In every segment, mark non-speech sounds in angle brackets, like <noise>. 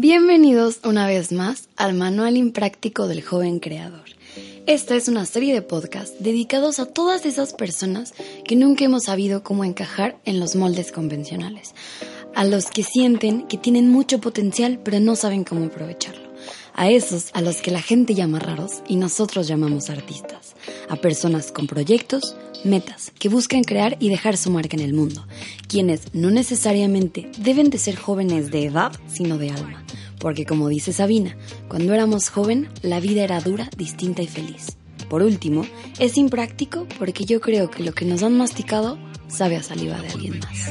Bienvenidos una vez más al Manual Impráctico del Joven Creador. Esta es una serie de podcasts dedicados a todas esas personas que nunca hemos sabido cómo encajar en los moldes convencionales, a los que sienten que tienen mucho potencial pero no saben cómo aprovecharlo, a esos a los que la gente llama raros y nosotros llamamos artistas, a personas con proyectos, metas, que buscan crear y dejar su marca en el mundo, quienes no necesariamente deben de ser jóvenes de edad, sino de alma, porque como dice Sabina, cuando éramos joven la vida era dura, distinta y feliz. Por último, es impráctico porque yo creo que lo que nos han masticado sabe a saliva de alguien más.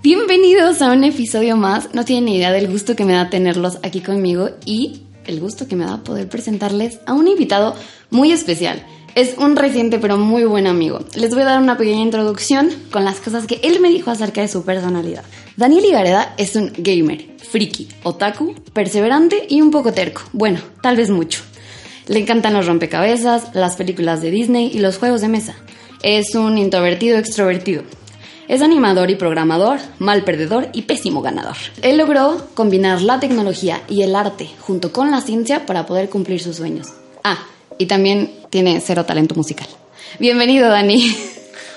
Bienvenidos a un episodio más. No tienen idea del gusto que me da tenerlos aquí conmigo y el gusto que me da poder presentarles a un invitado muy especial. Es un reciente pero muy buen amigo. Les voy a dar una pequeña introducción con las cosas que él me dijo acerca de su personalidad. Daniel Igareda es un gamer, friki, otaku, perseverante y un poco terco. Bueno, tal vez mucho. Le encantan los rompecabezas, las películas de Disney y los juegos de mesa. Es un introvertido extrovertido. Es animador y programador, mal perdedor y pésimo ganador. Él logró combinar la tecnología y el arte junto con la ciencia para poder cumplir sus sueños. Ah, y también tiene cero talento musical. Bienvenido, Dani.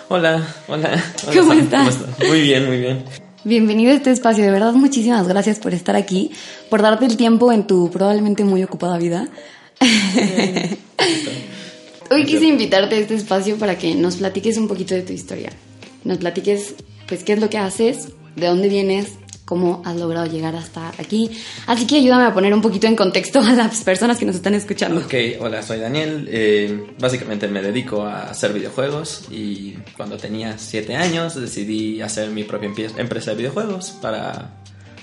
Hola, hola. <laughs> ¿Cómo estás? Muy bien, muy bien. Bienvenido a este espacio. De verdad, muchísimas gracias por estar aquí, por darte el tiempo en tu probablemente muy ocupada vida. <laughs> Hoy quise invitarte a este espacio para que nos platiques un poquito de tu historia nos platiques pues qué es lo que haces, de dónde vienes, cómo has logrado llegar hasta aquí. Así que ayúdame a poner un poquito en contexto a las personas que nos están escuchando. Ok, hola, soy Daniel. Eh, básicamente me dedico a hacer videojuegos y cuando tenía 7 años decidí hacer mi propia empresa de videojuegos para...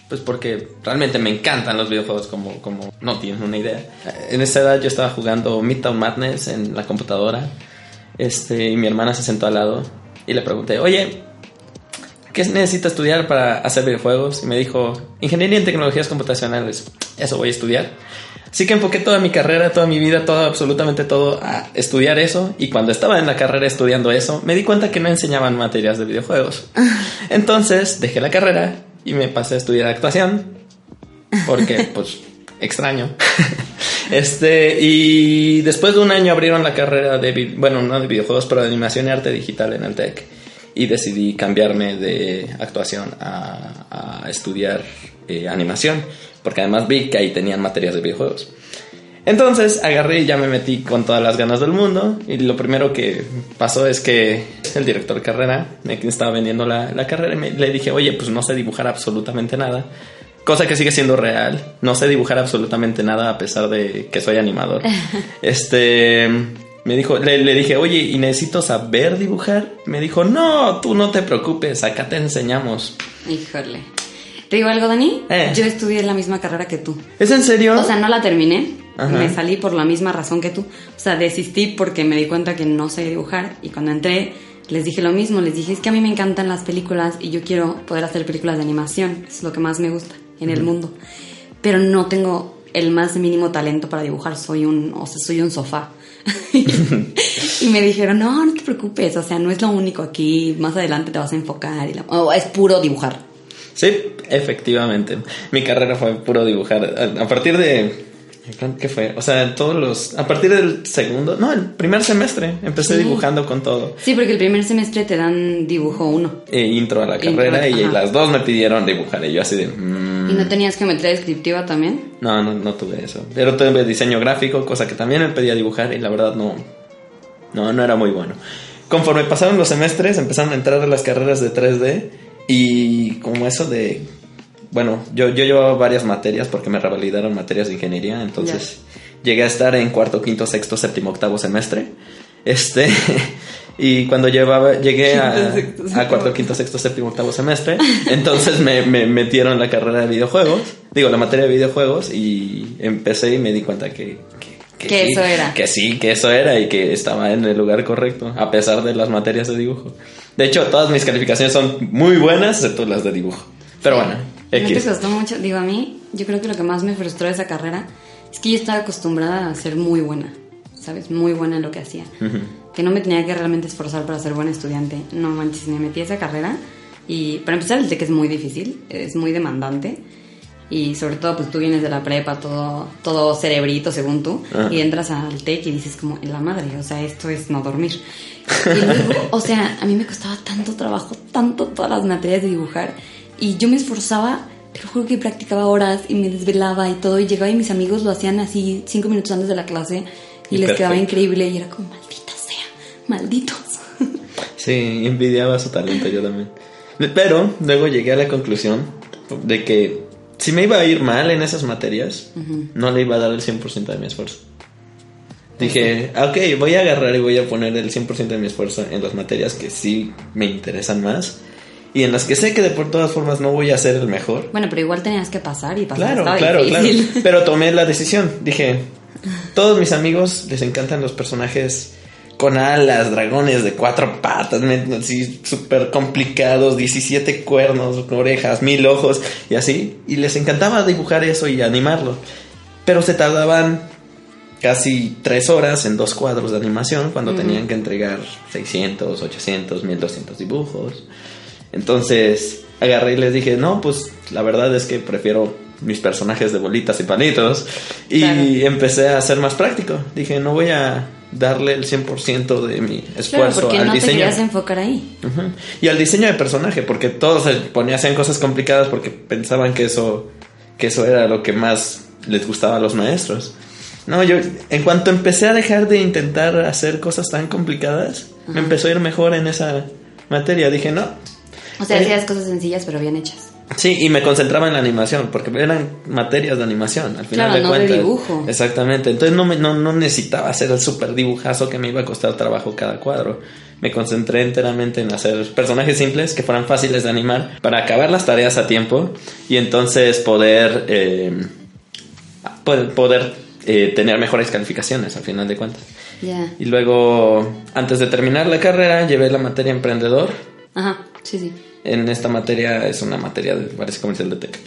Pues porque realmente me encantan los videojuegos como, como no tienes una idea. En esa edad yo estaba jugando Midtown Madness en la computadora este, y mi hermana se sentó al lado y le pregunté, oye, ¿qué necesito estudiar para hacer videojuegos? Y me dijo, Ingeniería en Tecnologías Computacionales. Eso voy a estudiar. Así que enfoqué toda mi carrera, toda mi vida, todo, absolutamente todo a estudiar eso. Y cuando estaba en la carrera estudiando eso, me di cuenta que no enseñaban materias de videojuegos. <laughs> Entonces dejé la carrera y me pasé a estudiar actuación. Porque, <laughs> pues, extraño. Este, y después de un año abrieron la carrera de, bueno, no de videojuegos, pero de animación y arte digital en el TEC. Y decidí cambiarme de actuación a, estudiar eh, animación, porque además vi que ahí tenían materias de videojuegos. Entonces agarré y ya me metí con todas las ganas del mundo. Y lo primero que pasó es que el director carrera, me estaba vendiendo la, la carrera, me, le dije, oye, pues no sé dibujar absolutamente nada cosa que sigue siendo real. No sé dibujar absolutamente nada a pesar de que soy animador. <laughs> este me dijo, le, dije, oye, ¿y necesito saber dibujar? Me dijo, no, tú no te preocupes, acá te enseñamos. Híjole. ¿Te digo algo, Dani? Eh. Yo estudié la misma carrera que tú. ¿Es en serio? O sea, no la terminé. Me salí por la misma razón que tú. O sea, desistí porque me di cuenta que no sé dibujar. Y cuando entré, les dije lo mismo. Les dije, es que a mí me encantan las películas y yo quiero poder hacer películas de animación. Es lo que más me gusta en el mundo. Pero no tengo el más mínimo talento para dibujar, soy un, o sea, soy un sofá. <laughs> <laughs> y me dijeron, no, no te preocupes, o sea, no es lo único aquí, más adelante te vas a enfocar, y es puro dibujar. Sí, efectivamente. Mi carrera fue puro dibujar. A partir de ¿Qué fue? O sea, todos los. A partir del segundo. No, el primer semestre empecé dibujando con todo. Sí, porque el primer semestre te dan dibujo uno. E intro a la carrera y las dos me pidieron dibujar. Y yo así de. Mm". ¿Y no tenías geometría descriptiva también? No, no, no tuve eso. Pero tuve diseño gráfico, cosa que también me pedía dibujar y la verdad no. No, no era muy bueno. Conforme pasaron los semestres, empezaron a entrar a las carreras de 3D y como eso de bueno, yo, yo llevaba varias materias porque me revalidaron materias de ingeniería, entonces llegué a estar en cuarto, quinto, sexto, séptimo, octavo semestre. Este, <laughs> y cuando llevaba, llegué a, a, cuarto, quinto, sexto, séptimo, octavo semestre, entonces me, me metieron en la carrera de videojuegos, digo, la materia de videojuegos, y empecé y me di cuenta que, que, eso era. Que sí, que eso era y que estaba en el lugar correcto, a pesar de las materias de dibujo. De hecho, todas mis calificaciones son muy buenas, excepto las de dibujo. Pero bueno, ¿No te costó mucho? Digo, a mí, yo creo que lo que más me frustró de esa carrera es que yo estaba acostumbrada a ser muy buena. ¿sabes? Muy buena en lo que hacía. Que no me tenía que realmente esforzar para ser buena estudiante. No manches, me metí a esa carrera y para empezar el TEC es muy difícil, es muy demandante. Y sobre todo, pues tú vienes de la prepa, todo, todo cerebrito según tú, y entras al TEC y dices como, la madre, o sea, esto es no dormir. Y luego, o sea, a mí me costaba tanto trabajo, tanto todas las materias de dibujar, y yo me esforzaba, te lo juro que practicaba horas y me desvelaba y todo, y llegaba y mis amigos lo hacían así cinco minutos antes de la clase, y, les quedaba increíble, y era como, maldita sea, malditos. <laughs> Sí, envidiaba su talento yo también. Pero luego llegué a la conclusión de que si me iba a ir mal en esas materias, no le iba a dar el 100% de mi esfuerzo. Dije, ok, voy a agarrar y voy a poner el 100% de mi esfuerzo en las materias que sí me interesan más y en las que sé que de por todas formas no voy a ser el mejor. Bueno, pero igual tenías que pasar y pasar. Claro, claro, claro. <laughs> Pero tomé la decisión. Dije, todos mis amigos les encantan los personajes con alas, dragones de cuatro patas, así súper complicados, 17 cuernos, orejas, mil ojos y así. Y les encantaba dibujar eso y animarlo. Pero se tardaban casi tres horas en dos cuadros de animación cuando tenían que entregar 600, 800, 1200 dibujos. Entonces agarré y les dije, no, pues la verdad es que prefiero mis personajes de bolitas y palitos. Y empecé a ser más práctico. Dije, no voy a darle el 100% de mi esfuerzo al no diseño. Te enfocar ahí. Y al diseño de personaje, porque todos se ponían cosas complicadas porque pensaban que eso que eso era lo que más les gustaba a los maestros. No, yo en cuanto empecé a dejar de intentar hacer cosas tan complicadas, me empezó a ir mejor en esa materia. Dije, no. O sea, hacías cosas sencillas pero bien hechas. Sí, y me concentraba en la animación, porque eran materias de animación, al final de cuentas. dibujo. Exactamente. Entonces no, me, no, no necesitaba hacer el super dibujazo que me iba a costar trabajo cada cuadro. Me concentré enteramente en hacer personajes simples que fueran fáciles de animar para acabar las tareas a tiempo y entonces poder, eh, poder, eh, tener mejores calificaciones al final de cuentas. Y luego, antes de terminar la carrera, llevé la materia emprendedor. Ajá, sí, sí en esta materia es una materia de parece comercial de tech.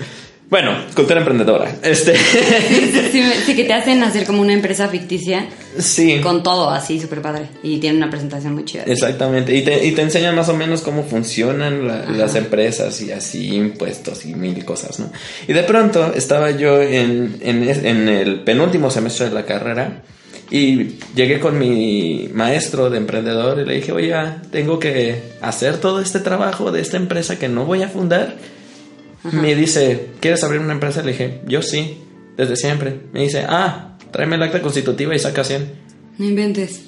Bueno, cultura emprendedora. Este. Sí, <laughs> que te hacen hacer como una empresa ficticia. Sí. Con todo así, súper padre. Y tiene una presentación muy chida. Exactamente. Y te, y te enseñan más o menos cómo funcionan las empresas y así, impuestos y mil cosas, ¿no? Y de pronto estaba yo en, en, en el penúltimo semestre de la carrera y llegué con mi maestro de emprendedor y le dije, oye, tengo que hacer todo este trabajo de esta empresa que no voy a fundar. Me dice, ¿quieres abrir una empresa? Le dije, yo sí, desde siempre. Me dice, ah, tráeme el acta constitutiva y saca 100. No inventes.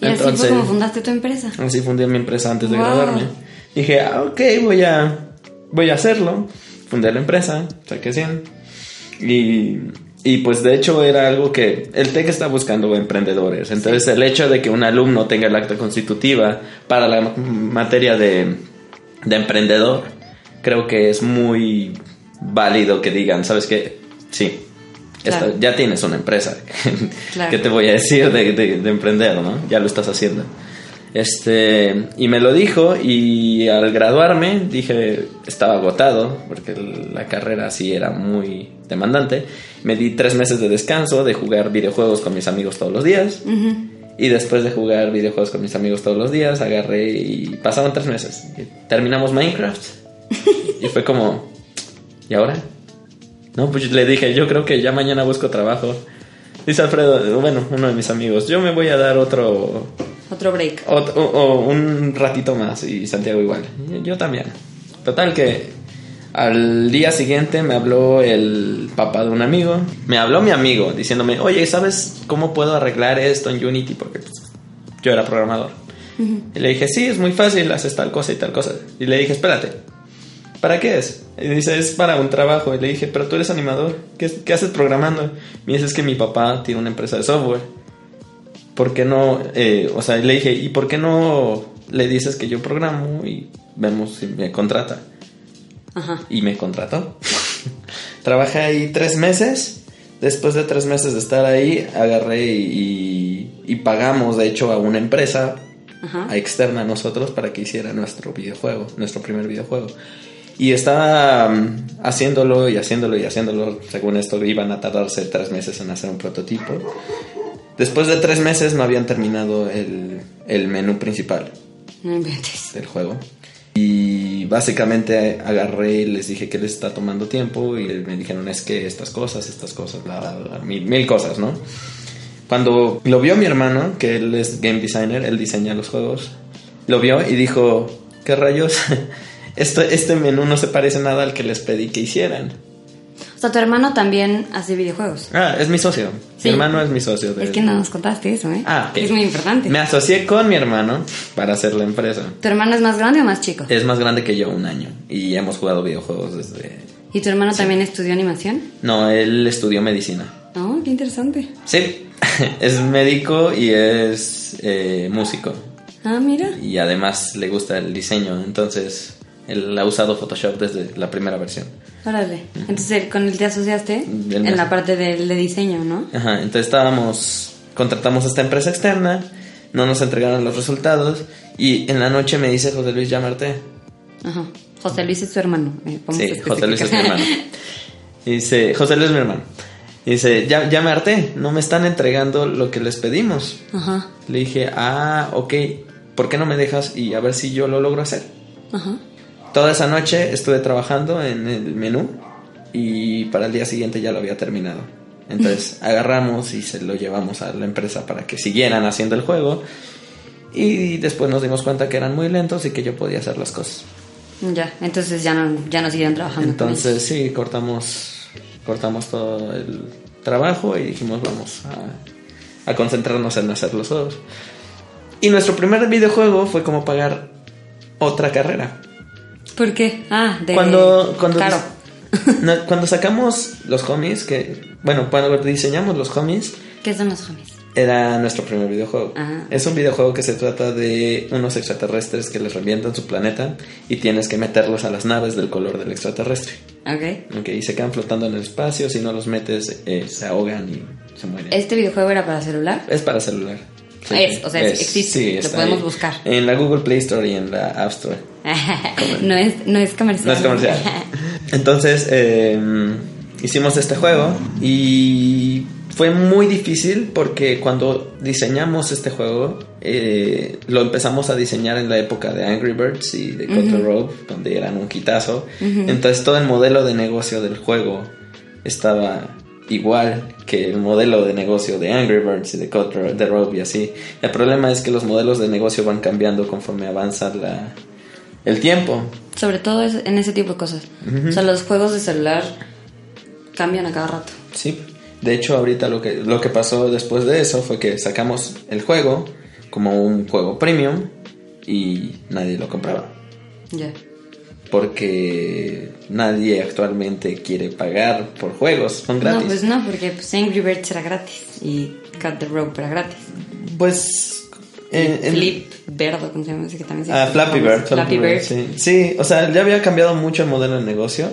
Y así fue como fundaste tu empresa. Así fundé mi empresa antes de graduarme. Dije, ah, ok, voy a, voy a hacerlo. Fundé la empresa, saqué 100. Y y pues de hecho era algo que el TEC está buscando emprendedores. Entonces el hecho de que un alumno tenga el acta constitutiva para la materia de, de emprendedor, creo que es muy válido que digan, ¿sabes qué? Sí, ya tienes una empresa. <laughs> ¿Qué te voy a decir de, de, de emprender, no? Ya lo estás haciendo. Este, y me lo dijo y al graduarme dije, estaba agotado porque la carrera sí era muy demandante. Me di tres meses de descanso de jugar videojuegos con mis amigos todos los días. Y después de jugar videojuegos con mis amigos todos los días, agarré y pasaron tres meses. terminamos Minecraft. <laughs> y fue como, ¿y ahora? No, pues le dije, yo creo que ya mañana busco trabajo. Dice Alfredo, bueno, uno de mis amigos, yo me voy a dar otro otro break. O, un ratito más y Santiago igual. Yo también. Total que al día siguiente me habló el papá de un amigo. Me habló mi amigo diciéndome, oye, ¿sabes cómo puedo arreglar esto en Unity? Porque pues, yo era programador. Y le dije, sí, es muy fácil, haces tal cosa y tal cosa. Y le dije, espérate, ¿para qué es? Y dice, es para un trabajo. Y le dije, pero tú eres animador, ¿qué, qué haces programando? Y me dice, es que mi papá tiene una empresa de software. ¿por qué no? Eh, o sea, le dije, ¿y por qué no le dices que yo programo y vemos si me contrata? Ajá. Y me contrató. Trabajé ahí tres meses. Después de tres meses de estar ahí, agarré y, pagamos, de hecho, a una empresa a externa a nosotros para que hiciera nuestro videojuego, nuestro primer videojuego. Y estaba mm, haciéndolo y haciéndolo y haciéndolo. Según esto, iban a tardarse tres meses en hacer un prototipo. Después de tres meses no habían terminado el, el menú principal No del juego. Y básicamente agarré y les dije que les está tomando tiempo y me dijeron es que estas cosas, estas cosas, mil, mil cosas, ¿no? Cuando lo vio mi hermano, que él es game designer, él diseña los juegos, lo vio y dijo, ¿qué rayos? <laughs> Esto, este menú no se parece nada al que les pedí que hicieran. Sea, tu hermano también hace videojuegos. Ah, es mi socio. Sí. Mi hermano es mi socio. de- Es que no nos contaste eso, ¿eh? Ah, ok. Es muy importante. Me asocié con mi hermano para hacer la empresa. ¿Tu hermano es más grande o más chico? Es más grande que yo un año y hemos jugado videojuegos desde... ¿Y tu hermano también estudió animación? No, él estudió medicina. Oh, qué interesante. Sí, <laughs> es médico y es eh, músico. Ah, mira. Y además le gusta el diseño, entonces él ha usado Photoshop desde la primera versión. Órale. Entonces, ¿con él te asociaste? Del En la parte del de diseño, ¿no? Ajá, entonces estábamos, contratamos a esta empresa externa, no nos entregaron los resultados y en la noche me dice José Luis llamarte. Ajá. José Luis es tu hermano. eh, Sí, José Luis es mi hermano. Y <laughs> dice, José Luis es mi hermano. Y dice, ya, ya me harté, no me están entregando lo que les pedimos. Ajá. Le dije, ah, ok, ¿por qué no me dejas y a ver si yo lo logro hacer? Ajá. Toda esa noche estuve trabajando en el menú y para el día siguiente ya lo había terminado. Entonces <laughs> agarramos y se lo llevamos a la empresa para que siguieran haciendo el juego y después nos dimos cuenta que eran muy lentos y que yo podía hacer las cosas. Ya, entonces ya no, ya no siguieron trabajando. Entonces sí, cortamos, cortamos todo el trabajo y dijimos vamos a, a concentrarnos en hacer los juegos. Y nuestro primer videojuego fue como pagar otra carrera. ¿Por qué? Ah, de... Cuando, cuando, Claro. <laughs> no, cuando sacamos los homies, que bueno, cuando diseñamos los homies, ¿Qué son los homies? era nuestro primer videojuego. Ah. Es un videojuego que se trata de unos extraterrestres que les revientan su planeta y tienes que meterlos a las naves del color del extraterrestre. Ok. Ok, y se quedan flotando en el espacio, si no los metes eh, se ahogan y se mueren. ¿Este videojuego era para celular? Es para celular. Es, o sea, existe, lo podemos buscar. En la Google Play Store y en la App Store. <laughs> no, es, no es comercial. No es comercial. <laughs> Entonces, eh, hicimos este juego y fue muy difícil porque cuando diseñamos este juego, eh, lo empezamos a diseñar en la época de Angry Birds y de Control Rogue, donde eran un quitazo. Entonces, todo el modelo de negocio del juego estaba igual que el modelo de negocio de Angry Birds y de Control de Rogue y así. El problema es que los modelos de negocio van cambiando conforme avanza la, el tiempo. Sobre todo es- en ese tipo de cosas. O sea, los juegos de celular cambian a cada rato. Sí. De hecho, ahorita lo que, lo que pasó después de eso fue que sacamos el juego como un juego premium y nadie lo compraba. Ya. Porque nadie actualmente quiere pagar por juegos, son gratis. No, pues no, porque pues, Angry Birds era gratis y Cut the Rope era gratis. Pues, en- en- Flip Bird, ¿cómo se llama? Que también se Ah, Flappy Bird. Flappy Bird. Sí. sí, o sea, ya había cambiado mucho el modelo de negocio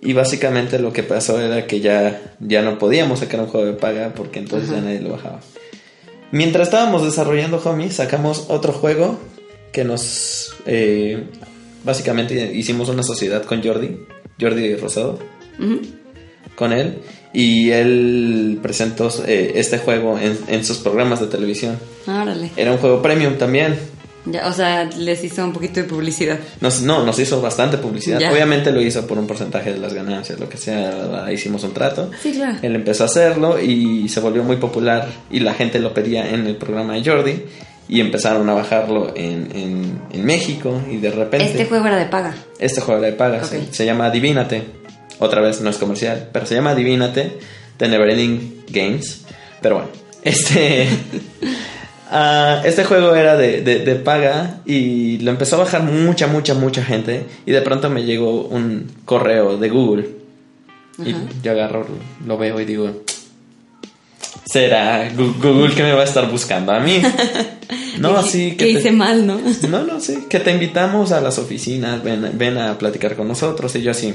y básicamente lo que pasó era que ya, ya no podíamos sacar un juego de paga porque entonces ya nadie lo bajaba. Mientras estábamos desarrollando Homie, sacamos otro juego que nos... eh, básicamente hicimos una sociedad con Jordi, Jordi Rosado, con él y él presentó eh, este juego en, en sus programas de televisión. Órale. Era un juego premium también. Ya, o sea, les hizo un poquito de publicidad. Nos, no, nos hizo bastante publicidad. Ya. Obviamente lo hizo por un porcentaje de las ganancias, lo que sea. Hicimos un trato. Sí, claro. Él empezó a hacerlo y se volvió muy popular y la gente lo pedía en el programa de Jordi y empezaron a bajarlo en, en, en México y de repente... Este juego era de paga. Este juego de paga se, se llama Adivínate. Otra vez no es comercial, pero se llama Adivínate de Neverending Games. Pero bueno, <laughs> este. <laughs> ah, este juego era de, de- de paga y lo empezó a bajar mucha, mucha, mucha gente. Y de pronto me llegó un correo de Google. Y yo agarro, lo veo y digo. ¿Será Google que me va a estar buscando a mí? <laughs> No, así que te- hice mal, ¿no? <laughs> no, no, sí, que te invitamos a las oficinas, ven, ven a platicar con nosotros. Y yo así,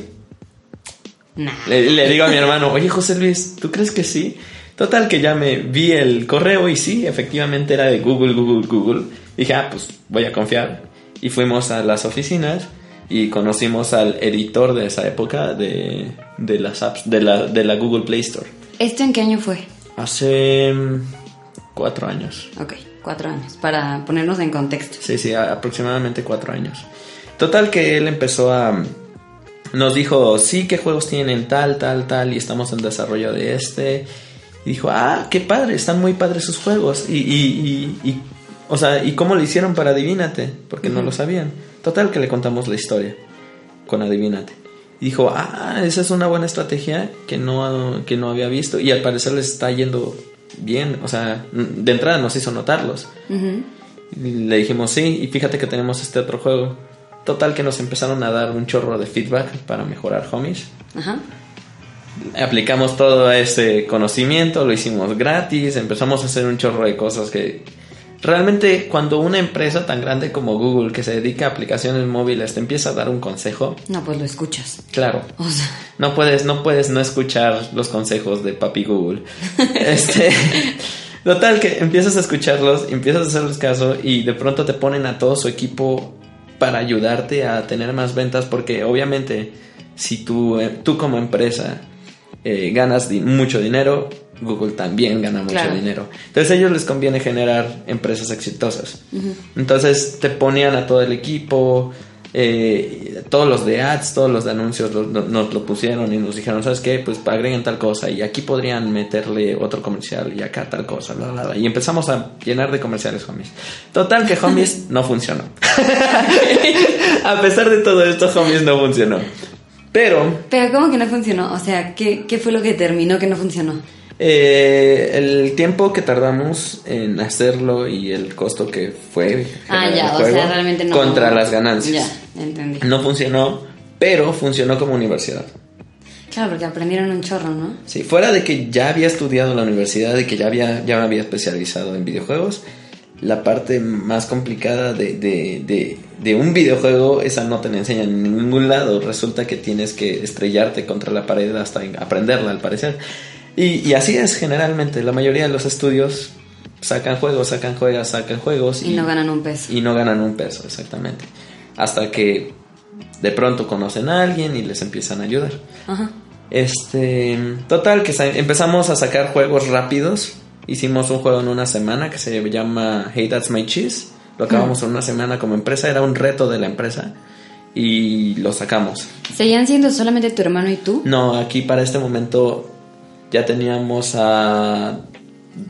Nah. le, le digo a mi hermano, oye José Luis, ¿tú crees que sí? Total que ya me vi el correo y sí, efectivamente era de Google, Google, Google. Dije, ah, pues voy a confiar. Y fuimos a las oficinas y conocimos al editor de esa época de, de las apps, de la, de la Google Play Store. ¿Esto en qué año fue? Hace mm, cuatro años. Ok, cuatro años, para ponernos en contexto. Sí, sí, aproximadamente cuatro años. Total que él empezó a... Nos dijo, sí, qué juegos tienen tal, tal, tal, y estamos en desarrollo de este. Y dijo, ah, qué padre, están muy padres sus juegos. Y, y, y, y- o sea, ¿y cómo lo hicieron para Adivínate? Porque no lo sabían. Total que le contamos la historia con Adivínate. Y dijo, ah, esa es una buena estrategia que no, que no había visto. Y al parecer les está yendo bien. O sea, de entrada nos hizo notarlos. Y le dijimos sí, y fíjate que tenemos este otro juego. Total que nos empezaron a dar un chorro de feedback para mejorar homies. Ajá. Aplicamos todo ese conocimiento, lo hicimos gratis, empezamos a hacer un chorro de cosas que realmente cuando una empresa tan grande como Google que se dedica a aplicaciones móviles te empieza a dar un consejo, No, pues lo escuchas. claro, O sea, no puedes, no puedes no escuchar los consejos de papi Google. <laughs> Este, total que empiezas a escucharlos, empiezas a hacerles caso y de pronto te ponen a todo su equipo para ayudarte a tener más ventas porque obviamente si tú, eh, tú como empresa eh, ganas di- mucho dinero, Google también gana mucho Claro. dinero. Entonces a ellos les conviene generar empresas exitosas. Entonces te ponían a todo el equipo, eh, todos los de ads, todos los de anuncios lo- lo- nos lo pusieron y nos dijeron, ¿sabes qué? Pues agreguen tal cosa y aquí podrían meterle otro comercial y acá tal cosa, bla, bla, bla. Y empezamos a llenar de comerciales homies. Total que homies <laughs> no funcionó. <laughs> a pesar de todo esto, homies no funcionó. Pero pero ¿cómo que no funcionó? O sea, ¿qué, qué fue lo que terminó que no funcionó? Eh, el tiempo que tardamos en hacerlo y el costo que fue Ah, ya, o sea, realmente no. contra las ganancias. Ya, entendí. No funcionó, pero funcionó como universidad. Claro, porque aprendieron un chorro, ¿no? Sí, fuera de que ya había estudiado la universidad y que ya, había, ya me había especializado en videojuegos, la parte más complicada de, de, de, de un videojuego, esa no te la enseñan en ningún lado. Resulta que tienes que estrellarte contra la pared hasta aprenderla, al parecer. Y, y así es generalmente. La mayoría de los estudios sacan juegos, sacan juegos, sacan juegos. Y, no ganan un peso. Y no ganan un peso, exactamente. Hasta que de pronto conocen a alguien y les empiezan a ayudar. Ajá. Este, total, que empezamos a sacar juegos rápidos. Hicimos un juego en una semana que se llama Hey That's My Cheese. Lo acabamos en una semana como empresa, era un reto de la empresa y lo sacamos. ¿Seguían siendo solamente tu hermano y tú? No, aquí para este momento ya teníamos a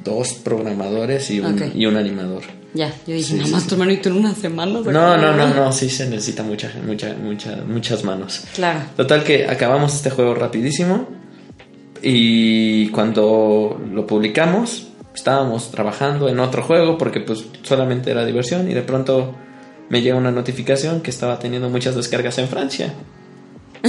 dos programadores y un, Ok. y un animador. Ya, yo dije, Sí, nada más sí. tu hermano y tú en una semana. No, ¿cómo? no, no, no, sí se necesita mucha, mucha, mucha, muchas manos. Claro. Total que acabamos este juego rapidísimo y cuando lo publicamos estábamos trabajando en otro juego porque pues solamente era diversión y de pronto me llega una notificación que estaba teniendo muchas descargas en Francia. <laughs>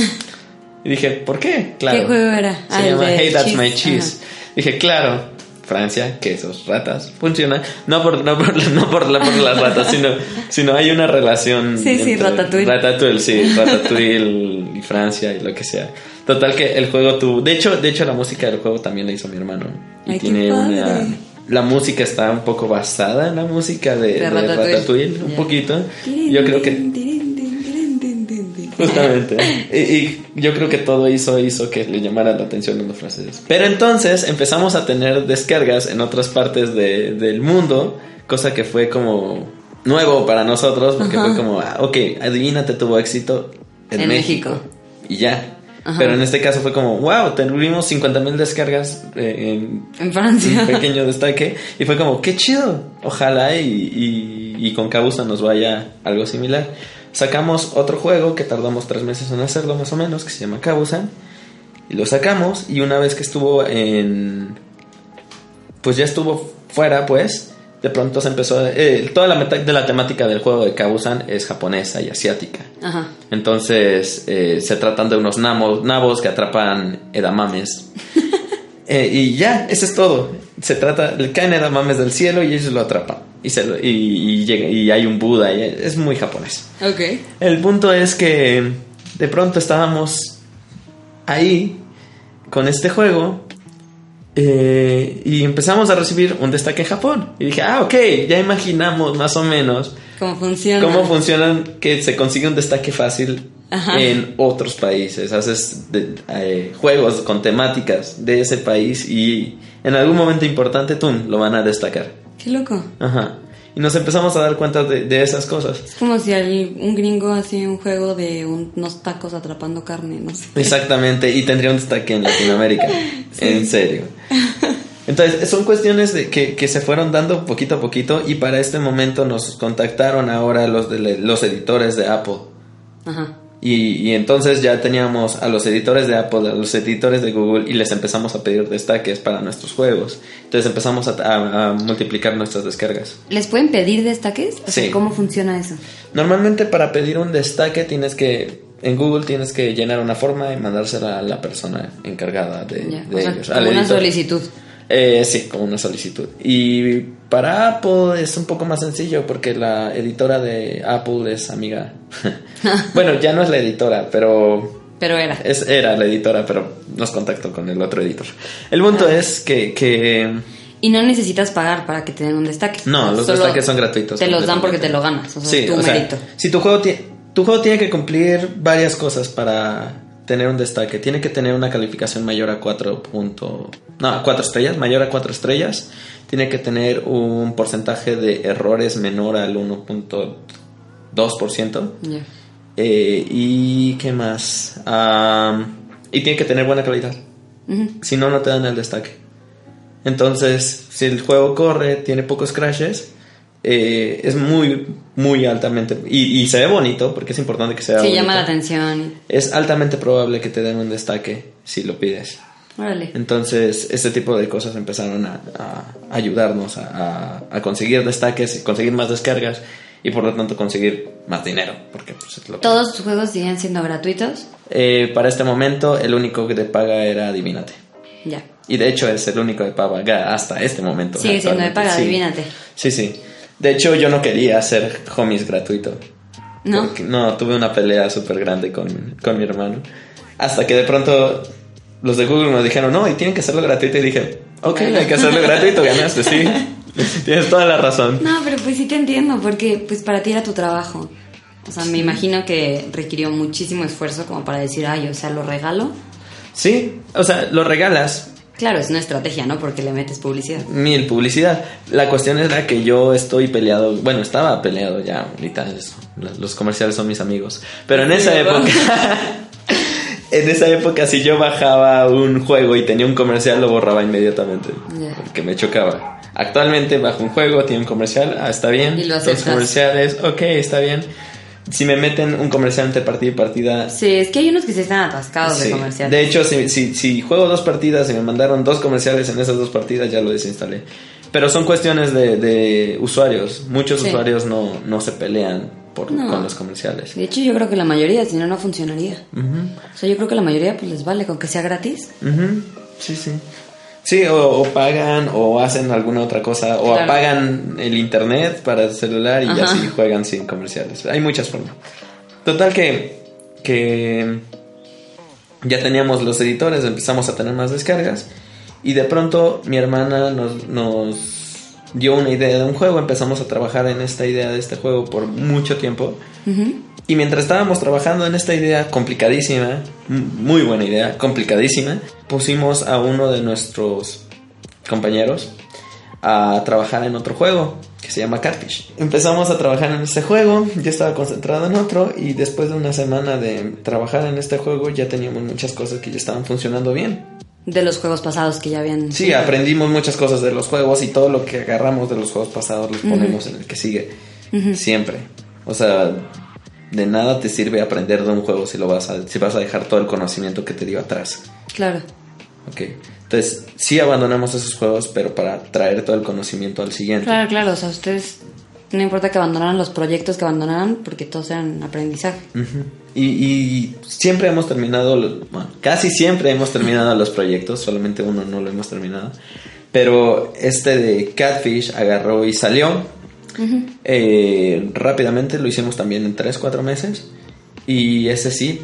Y dije, ¿por qué? Claro. ¿Qué juego era? Se Ah, el llama Hey That's cheese. My Cheese. Dije, claro, Francia, quesos, ratas, funciona. No por, no por, <laughs> no por, la- por las ratas, <laughs> sino, sino hay una relación. Sí, sí, Ratatouille. Ratatouille, sí, <laughs> Ratatouille y Francia y lo que sea. Total que el juego tuvo. De hecho, de hecho la música del juego también la hizo mi hermano. Y Ay, tiene una. La música está un poco basada en la música de, De de Ratatouille. Ratatouille, un Ya. poquito. Yo creo que Justamente. y, y yo creo que todo hizo, hizo que le llamara la atención a los franceses. Pero entonces empezamos a tener descargas en otras partes de- del mundo, cosa que fue como nuevo para nosotros, porque Ajá. fue como, ah, ok, adivínate, tuvo éxito en, En México. México. Y ya. Ajá. Pero en este caso fue como, wow, tuvimos 50 mil descargas eh, en En Francia. un pequeño destaque. Y fue como, qué chido. Ojalá y, y, y con Kabusa nos vaya algo similar. Sacamos otro juego que tardamos tres meses en hacerlo más o menos, que se llama Kabusan. Y lo sacamos y una vez que estuvo en... Pues ya estuvo fuera, pues. De pronto se empezó... a- eh, toda la mitad de la temática del juego de Kabusan es japonesa y asiática. Ajá. Entonces eh, se tratan de unos namos, nabos que atrapan edamames. <laughs> Eh, y ya, eso es todo. Se trata, caen edamames del cielo y ellos lo atrapan. Y, se lo- y, y llega, y hay un Buda, y es muy japonés. Ok. El punto es que de pronto estábamos ahí con este juego eh, y empezamos a recibir un destaque en Japón. Y dije, ah, ok, ya imaginamos más o menos ¿Cómo funciona? cómo funcionan que se consigue un destaque fácil Ajá. en otros países. Haces de- eh, juegos con temáticas de ese país y En algún momento importante, tú lo van a destacar. Qué loco. Ajá. Y nos empezamos a dar cuenta de, de esas cosas. Es como si un gringo hacía un juego de un- unos tacos atrapando carne, no sé. Exactamente, y tendría un destaque en Latinoamérica. <laughs> En serio. Entonces, son cuestiones de que, que se fueron dando poquito a poquito y para este momento nos contactaron ahora los, de, los editores de Apple. Ajá. Y, y entonces ya teníamos a los editores de Apple, a los editores de Google y les empezamos a pedir destaques para nuestros juegos. Entonces empezamos a, a- a multiplicar nuestras descargas. ¿Les pueden pedir destaques? O sea, Sí. ¿Cómo funciona eso? Normalmente para pedir un destaque tienes que, en Google tienes que llenar una forma y mandársela a la persona encargada de, Ya, de o sea, ellos. como una solicitud. Eh, sí, como una solicitud. Y para Apple es un poco más sencillo porque la editora de Apple es amiga. <laughs> bueno, ya no es la editora, pero Pero era. es, era la editora, pero nos contactó con el otro editor. El punto Ah. es que, que Y no necesitas pagar para que te den un destaque. no, los Solo destaques son gratuitos. Te los dan porque te lo ganas. O sea, Sí, es tu o sea, mérito. si tu juego, tu juego tiene que cumplir varias cosas para tener un destaque. Tiene que tener una calificación mayor a 4 punto, no, a 4 estrellas, mayor a 4 estrellas. Tiene que tener un porcentaje de errores menor al 1.2%. Ya. Eh, y qué más. Y tiene que tener buena calidad. Si no, no te dan el destaque. Entonces, si el juego corre, tiene pocos crashes, eh, es muy, muy altamente. Y, y se ve bonito, porque es importante que sea Sí, bonito. llama la atención. Es altamente probable que te den un destaque si lo pides. Órale. Entonces, este tipo de cosas empezaron a, a ayudarnos a, a- a conseguir destaques conseguir más descargas y por lo tanto conseguir más dinero. Porque pues, es lo que- ¿Todos tus juegos siguen siendo gratuitos? Eh, para este momento, el único que te paga era Adivínate. Ya. Y de hecho es el único de paga hasta este momento. Sigue siendo de paga, Sí. adivínate. Sí, sí. De hecho yo no quería hacer homies gratuito. ¿No? Porque- no, tuve una pelea súper grande con, con mi hermano. Hasta que de pronto los de Google nos dijeron, no, y tienen que hacerlo gratuito. Y dije, ok, hay que hacerlo gratuito, ganaste, sí. <laughs> Tienes toda la razón. No, pero pues sí te entiendo, porque pues para ti era tu trabajo. O sea, me imagino que requirió muchísimo esfuerzo como para decir, ay, o sea, lo regalo. Sí, o sea, lo regalas, Claro, es una estrategia, ¿no? Porque le metes publicidad. mil publicidad. La cuestión era que yo estoy peleado, bueno, estaba peleado ya, ahorita es- los comerciales son mis amigos, pero en esa época, <laughs> en esa época si yo bajaba un juego y tenía un comercial lo borraba inmediatamente, porque me chocaba. Actualmente bajo un juego, tiene un comercial, ah, está bien, Y lo los comerciales, ok, está bien. Si me meten un comercial entre partida y partida, Sí, es que hay unos que se están atascados de Sí. comerciales. De hecho, si, si, si juego dos partidas y me mandaron dos comerciales en esas dos partidas, ya lo desinstalé. Pero son cuestiones de, de usuarios. Muchos Sí. usuarios no, no se pelean por, No. con los comerciales. De hecho, yo creo que la mayoría, si no, no funcionaría. Ujú, O sea, yo creo que la mayoría pues les vale con que sea gratis. ujú, Sí, sí. Sí, o, o pagan o hacen alguna otra cosa, o Claro. apagan el internet para el celular y Ajá. así juegan sin comerciales. Hay muchas formas. Total que, que ya teníamos los editores, empezamos a tener más descargas y de pronto mi hermana nos, nos dio una idea de un juego, empezamos a trabajar en esta idea de este juego por mucho tiempo. Y mientras estábamos trabajando en esta idea complicadísima, muy buena idea, complicadísima, pusimos a uno de nuestros compañeros a trabajar en otro juego que se llama Catfish. Empezamos a trabajar en este juego, yo estaba concentrado en otro y después de una semana de trabajar en este juego ya teníamos muchas cosas que ya estaban funcionando bien. De los juegos pasados que ya habían... Sí, aprendimos muchas cosas de los juegos y todo lo que agarramos de los juegos pasados los ponemos en el que sigue. Siempre. O sea, de nada te sirve aprender de un juego si lo vas a, si vas a dejar todo el conocimiento que te dio atrás. Claro. Ok. Entonces, sí abandonamos esos juegos, pero para traer todo el conocimiento al siguiente. Claro, claro. O sea, ustedes... No importa que abandonaran los proyectos que abandonaran, porque todos eran aprendizaje. Y, y siempre hemos terminado, bueno, casi siempre hemos terminado los proyectos, solamente uno no lo hemos terminado. Pero este de Catfish agarró y salió. Eh, rápidamente lo hicimos también en 3, 4 meses. Y ese sí,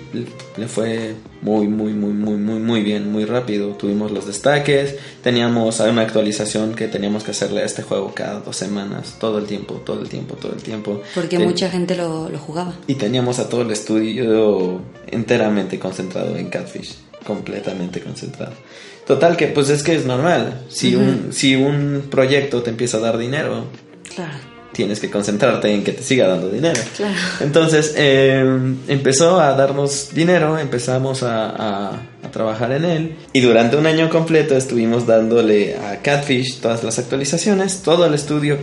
le fue muy, muy, muy, muy, muy, muy bien, muy rápido. Tuvimos los destaques, teníamos una actualización que teníamos que hacerle a este juego cada dos semanas, todo el tiempo, todo el tiempo, todo el tiempo. Porque Ten- mucha gente lo, lo jugaba. y teníamos a todo el estudio enteramente concentrado en Catfish. completamente concentrado. Total que pues es que es normal. Si, un, si un proyecto te empieza a dar dinero, Claro. Tienes que concentrarte en que te siga dando dinero. Claro. Entonces eh, empezó a darnos dinero, empezamos a, a- a trabajar en él y durante un año completo estuvimos dándole a Catfish todas las actualizaciones, todo el estudio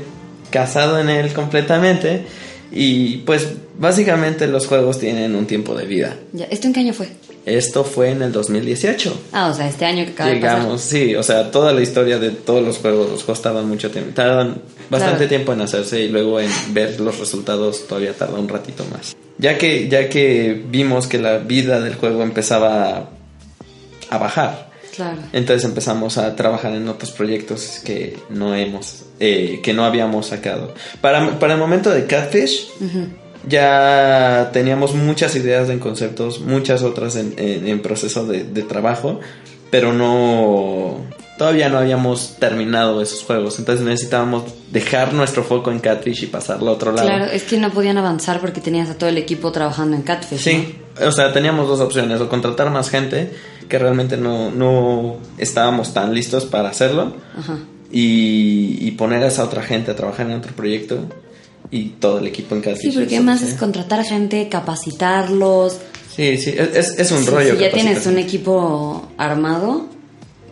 casado en él completamente y pues básicamente los juegos tienen un tiempo de vida. Ya. ¿Esto en qué año fue? Esto fue en el 2018. Ah, o sea, este año que acaba de Llegamos, sí, o sea, toda la historia de todos los juegos, los juegos tardan mucho tiempo, tardan bastante Claro. tiempo en hacerse y luego en ver los resultados todavía tarda un ratito más. Ya que, ya que vimos que la vida del juego empezaba a, bajar. Claro. entonces empezamos a trabajar en otros proyectos que no hemos, eh, que no habíamos sacado. Para, para el momento de Catfish, Ujú. Ya teníamos muchas ideas en conceptos, muchas otras en, en- en proceso de, de trabajo, pero no... Todavía no habíamos terminado esos juegos, entonces necesitábamos dejar nuestro foco en Catfish y pasarlo a otro lado. Claro, es que no podían avanzar porque tenías a todo el equipo trabajando en Catfish. Sí, o sea, teníamos dos opciones, o contratar más gente, que realmente no, no estábamos tan listos para hacerlo. Ajá. y, y poner a esa otra gente a trabajar en otro proyecto, y todo el equipo en Catfish. Sí, porque además es contratar gente, capacitarlos. Sí, sí, es, es- un Sí, rollo. Si ya tienes un equipo armado,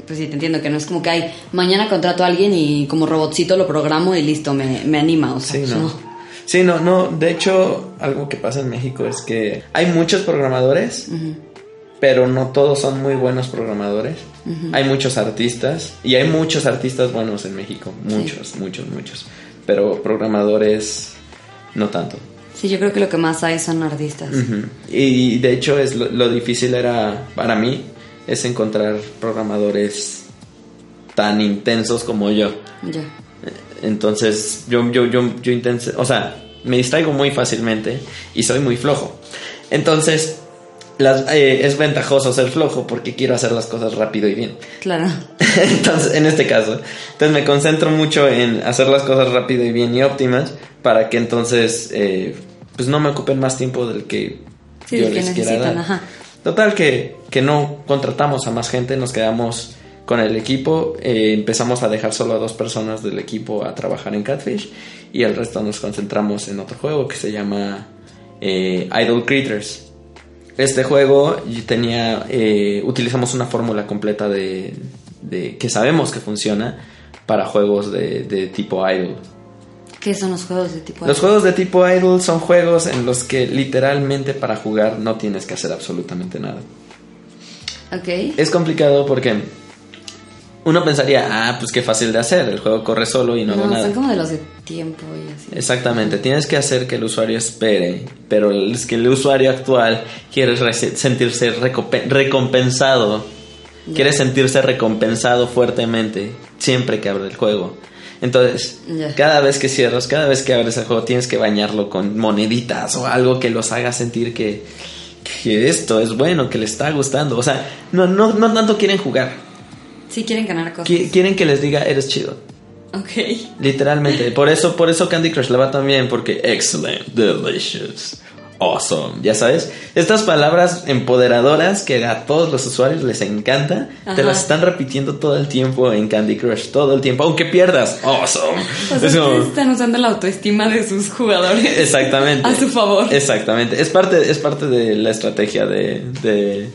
pues sí, te entiendo que no es como que hay, mañana contrato a alguien y como robotcito lo programo y listo, me, me anima, o sea, Sí, no. no. Sí, no, no. De hecho, algo que pasa en México es que hay muchos programadores, pero no todos son muy buenos programadores. Hay muchos artistas y hay muchos artistas buenos en México, muchos, muchos, muchos. Pero programadores no tanto. Sí, yo creo que lo que más hay son artistas. Y de hecho es lo, lo difícil era para mí es encontrar programadores tan intensos como yo. Ya. Entonces, yo, yo, yo, yo intenso, o sea, me distraigo muy fácilmente y soy muy flojo. Entonces, las, eh, es ventajoso ser flojo porque quiero hacer las cosas rápido y bien. <laughs> Claro. entonces, en este caso, entonces me concentro mucho en hacer las cosas rápido y bien y óptimas para que entonces, eh, pues no me ocupen más tiempo del que Sí, yo del que les quiera dar. ajá. Total que, que no contratamos a más gente, nos quedamos con el equipo, eh, empezamos a dejar solo a dos personas del equipo a trabajar en Catfish y el resto nos concentramos en otro juego que se llama eh, Idle Creatures. Este juego tenía, eh, utilizamos una fórmula completa de, de- que sabemos que funciona para juegos de, de tipo idle. ¿Qué son los juegos de tipo Los juegos de tipo idle son juegos en los que literalmente para jugar no tienes que hacer absolutamente nada. Ok. Es complicado porque uno pensaría, ah, pues qué fácil de hacer, el juego corre solo y no, No, hago nada. son como de los de tiempo y así. Exactamente, tienes que hacer que el usuario espere, pero es que el usuario actual quiere sentirse recompe- recompensado, Ya. quiere sentirse recompensado fuertemente siempre que abre el juego. Entonces, cada vez que cierras, cada vez que abres el juego, tienes que bañarlo con moneditas o algo que los haga sentir que, que esto es bueno, que le está gustando. O sea, no, no, no tanto quieren jugar, Sí, quieren ganar cosas. qui- quieren que les diga, eres chido. Ok. Literalmente, por eso, por eso Candy Crush le va tan bien, porque excellent, delicious, awesome, ya sabes, estas palabras empoderadoras que a todos los usuarios les encanta, te Ajá. las están repitiendo todo el tiempo en Candy Crush, todo el tiempo, aunque pierdas, awesome. O sea, Es como- están usando la autoestima de sus jugadores. Exactamente. A su favor. Exactamente. Es parte, es parte de la estrategia de, de,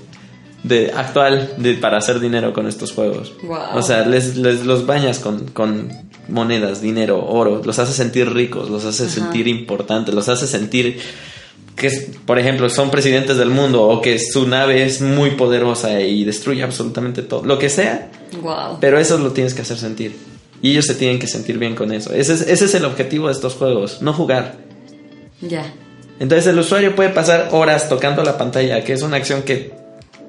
de actual de, para hacer dinero con estos juegos. Guau. O sea, les, les- los bañas con, con monedas, dinero, oro, los hace sentir ricos, los hace Ajá. sentir importantes, los hace sentir que, por ejemplo, son presidentes del mundo o que su nave es muy poderosa y destruye absolutamente todo, lo que sea, Wow. pero eso lo tienes que hacer sentir. Y ellos se tienen que sentir bien con eso. Ese es, ese es el objetivo de estos juegos, no jugar. Ya. Entonces el usuario puede pasar horas tocando la pantalla, que es una acción que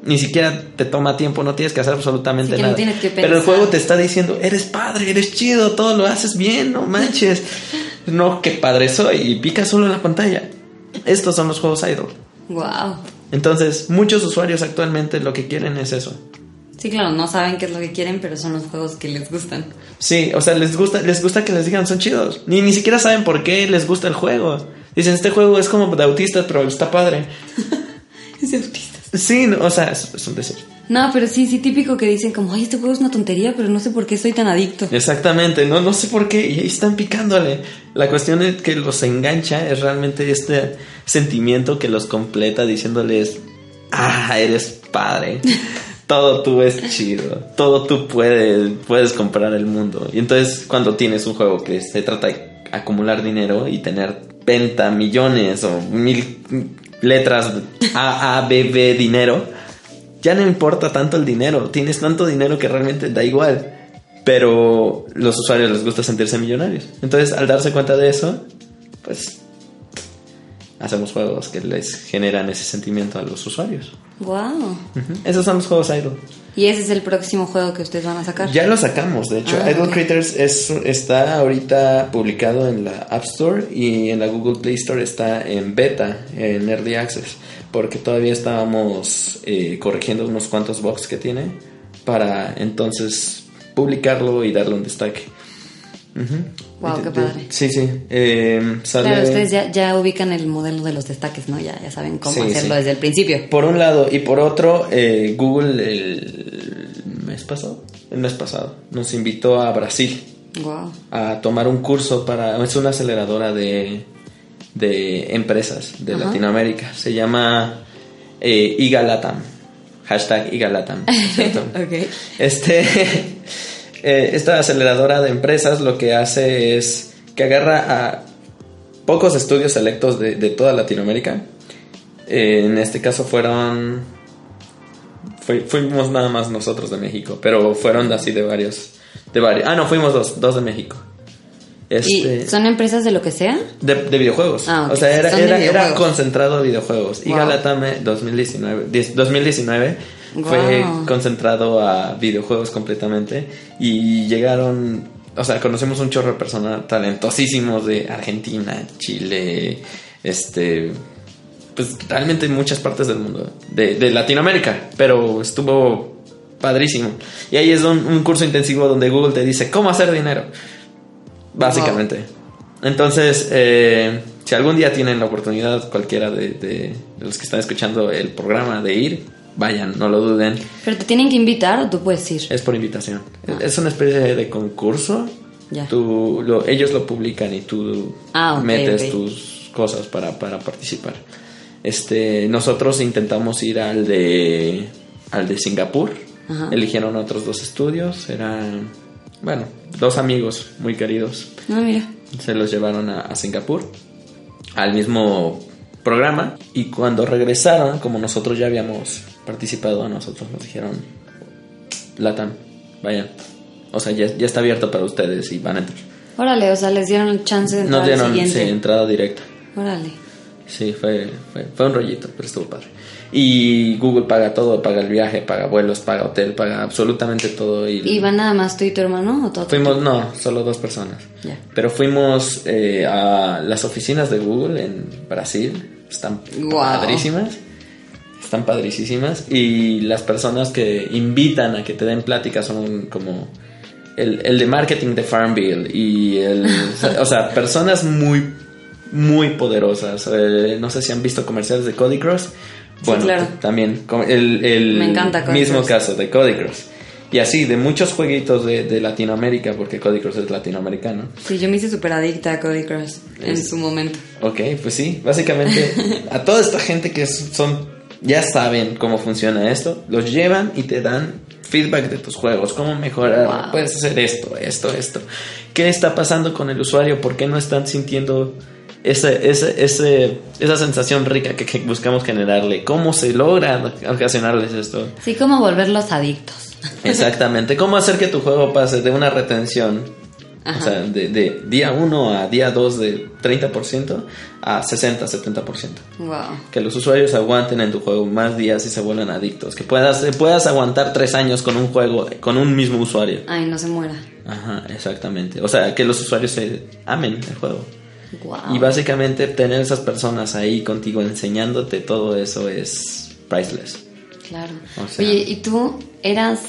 ni siquiera te toma tiempo, no tienes que hacer absolutamente Sí, que no nada. Pero el juego te está diciendo, eres padre, eres chido, todo lo haces bien, no manches. <laughs> no, qué padre soy, y pica solo en la pantalla. Estos son los juegos idle. Wow. Entonces, muchos usuarios actualmente lo que quieren es eso. Sí, claro, no saben qué es lo que quieren, pero son los juegos que les gustan. Sí, o sea, les gusta, les gusta que les digan son chidos. Ni, ni siquiera saben por qué les gusta el juego. Dicen, este juego es como de autistas, pero está padre. <laughs> Es de autistas. Sí, no, o sea, es, es un decir. No, pero sí, sí, típico que dicen como, ay, este juego es una tontería, pero no sé por qué soy tan adicto. Exactamente, no, no sé por qué, y ahí están picándole. La cuestión es que los engancha es realmente este sentimiento que los completa diciéndoles, ah, eres padre. <laughs> Todo tú es chido, todo tú puedes, puedes comprar el mundo. Y entonces cuando tienes un juego que se trata de acumular dinero y tener venta millones o mil letras A, A, B, B, dinero, ya no importa tanto el dinero. Tienes tanto dinero que realmente da igual. Pero los usuarios les gusta sentirse millonarios. Entonces, al darse cuenta de eso, pues hacemos juegos que les generan ese sentimiento a los usuarios. Wow. Esos son los juegos Idle. ¿Y ese es el próximo juego que ustedes van a sacar? Ya lo sacamos, de hecho. Ah, Idle ok. Critters es, está ahorita publicado en la App Store y en la Google Play Store está en beta, en Early Access, porque todavía estábamos eh, corrigiendo unos cuantos bugs que tiene para entonces publicarlo y darle un destaque. Guau, qué padre. Sí, sí. Eh, sale- Claro, ustedes ya, ya ubican el modelo de los destaques, ¿no? Ya, ya saben cómo Sí, hacerlo sí. desde el principio. Por un lado, y por otro, eh, Google el mes pasado, el mes pasado, nos invitó a Brasil Wow. a tomar un curso para, es una aceleradora de, de empresas de Ajá. Latinoamérica, se llama eh, IGALATAM, hashtag IGALATAM. ¿cierto? <laughs> ok. Este, <laughs> eh, esta aceleradora de empresas lo que hace es que agarra a pocos estudios selectos de, de toda Latinoamérica. Eh, en este caso fueron... fui- fuimos nada más nosotros de México, pero fueron así de varios... De varios ah, no, fuimos dos, dos de México. Este, ¿Y son empresas de lo que sea? de, de videojuegos. Ah, ok. O sea, era, era, concentrado a videojuegos. Y. Galatame 2019, 10 2019 fue concentrado a videojuegos completamente. Y llegaron, o sea, conocemos un chorro de personas talentosísimos de Argentina, Chile, este. Pues realmente en muchas partes del mundo, de, de Latinoamérica, pero estuvo padrísimo. Y ahí es un, un curso intensivo donde Google te dice cómo hacer dinero. Básicamente. Entonces, eh, si algún día tienen la oportunidad, cualquiera de, de- de los que están escuchando el programa, de ir, vayan, no lo duden. ¿Pero te tienen que invitar o tú puedes ir? Es por invitación. Ah. Es una especie de concurso. Ya. Tú, lo- ellos lo publican y tú Ah, metes tus cosas para, para participar. Este, nosotros intentamos ir al de al de Singapur. Ajá. Eligieron otros dos estudios. Eran, bueno, dos amigos muy queridos. No, mira. Se los llevaron a, a Singapur al mismo programa y cuando regresaron, como nosotros ya habíamos participado, a nosotros nos dijeron, Latam, vayan. O sea, ya, ya está abierto para ustedes y van a entrar. Órale, o sea, les dieron chance de entrar Nos dieron al sí, entrada directa. Órale. Sí, fue, fue, fue un rollito, pero estuvo padre. Y Google paga todo, paga el viaje, paga vuelos, paga hotel, paga absolutamente todo. Y, ¿Y van nada más tú y tu hermano o todo? Fuimos, no, solo dos personas. Pero fuimos eh, a las oficinas de Google en Brasil. Están Wow. padrísimas. Están padricísimas. Y las personas que invitan a que te den pláticas son como el, el de marketing de Farmville. Y el. o sea, personas muy, muy poderosas. Eh, no sé si han visto comerciales de Cody Cross. Bueno, claro. también. El, el Me encanta Cody mismo Cross. caso de Cody Cross. Y así, de muchos jueguitos de, de Latinoamérica, porque Cody Cross es latinoamericano. Sí, yo me hice súper adicta a Cody Cross en Es- su momento. Ok, pues sí, básicamente <laughs> a toda esta gente que son, ya saben cómo funciona esto, los llevan y te dan feedback de tus juegos, cómo mejorar, Wow. puedes hacer esto, esto, esto. ¿Qué está pasando con el usuario? ¿Por qué no están sintiendo ese, ese, ese, esa sensación rica que, que buscamos generarle? ¿Cómo se logra ocasionarles esto? Sí, como volverlos adictos. Exactamente. ¿Cómo hacer que tu juego pase de una retención, Ajá. o sea, de, de día 1 a día 2 de 30% a 60, 70%? Wow. Que los usuarios aguanten en tu juego más días y se vuelvan adictos. Que puedas, puedas aguantar 3 años con un juego, con un mismo usuario. Ay, no se muera. Ajá, exactamente. O sea, que los usuarios se amen el juego. Wow. Y básicamente tener esas personas ahí contigo enseñándote todo eso es priceless. Claro. O sea- Oye, ¿y tú eras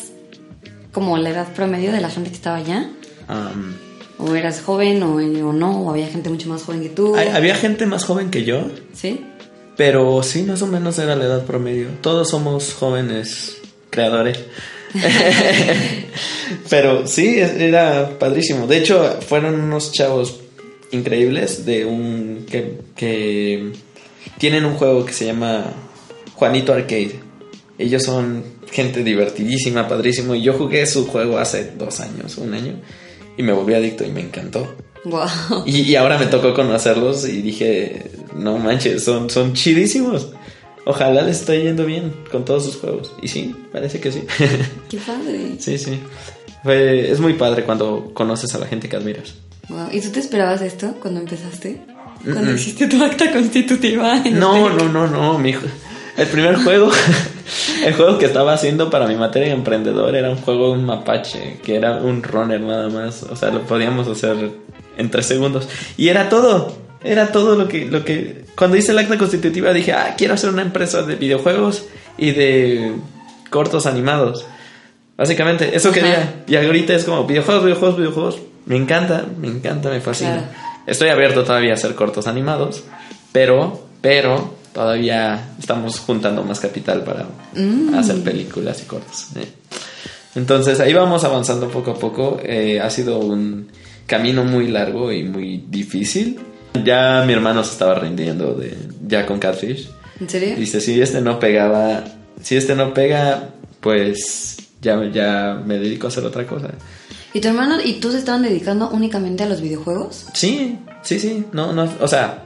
como la edad promedio de la gente que estaba allá? Am, ¿O eras joven o, o no? ¿O había gente mucho más joven que tú? había gente más joven que yo, ¿Sí? Pero sí, más o menos era la edad promedio. Todos somos jóvenes creadores. <laughs> Pero sí, era padrísimo. De hecho, fueron unos chavos increíbles de un que, que tienen un juego que se llama Juanito Arcade. Ellos son gente divertidísima, padrísimo. Y yo jugué su juego hace dos años, un año, y me volví adicto y me encantó. Wow. Y, y ahora me tocó conocerlos y dije, no manches, son, son chidísimos. Ojalá les esté yendo bien con todos sus juegos. Y sí, parece que sí. <laughs> Qué padre. sí, sí. Fue- es muy padre cuando conoces a la gente que admiras. Wow. ¿Y tú te esperabas esto cuando empezaste? Cuando Mm-mm. hiciste tu acta constitutiva. en No, no, no, no, mi hijo. El primer juego, <laughs> el juego que estaba haciendo para mi materia de emprendedor era un juego un mapache, que era un runner nada más. O sea, lo podíamos hacer en tres segundos. Y era todo. Era todo lo que, lo que. Cuando hice el acta constitutiva dije, ah, quiero hacer una empresa de videojuegos y de cortos animados. Básicamente, eso Ajá. quería. Y ahorita es como videojuegos, videojuegos, videojuegos. Me encanta, me encanta, me fascina. Claro. Estoy abierto todavía a hacer cortos animados, pero, pero todavía estamos juntando más capital para Mm. hacer películas y cortos. ¿eh? Entonces ahí vamos avanzando poco a poco. Eh, ha sido un camino muy largo y muy difícil. Ya mi hermano se estaba rindiendo de ya con Catfish. ¿En serio? Dice, si este no pegaba, si este no pega, pues ya, ya me dedico a hacer otra cosa. ¿Y tu hermano y tú se estaban dedicando únicamente a los videojuegos? Sí, sí, sí, no, no, o sea,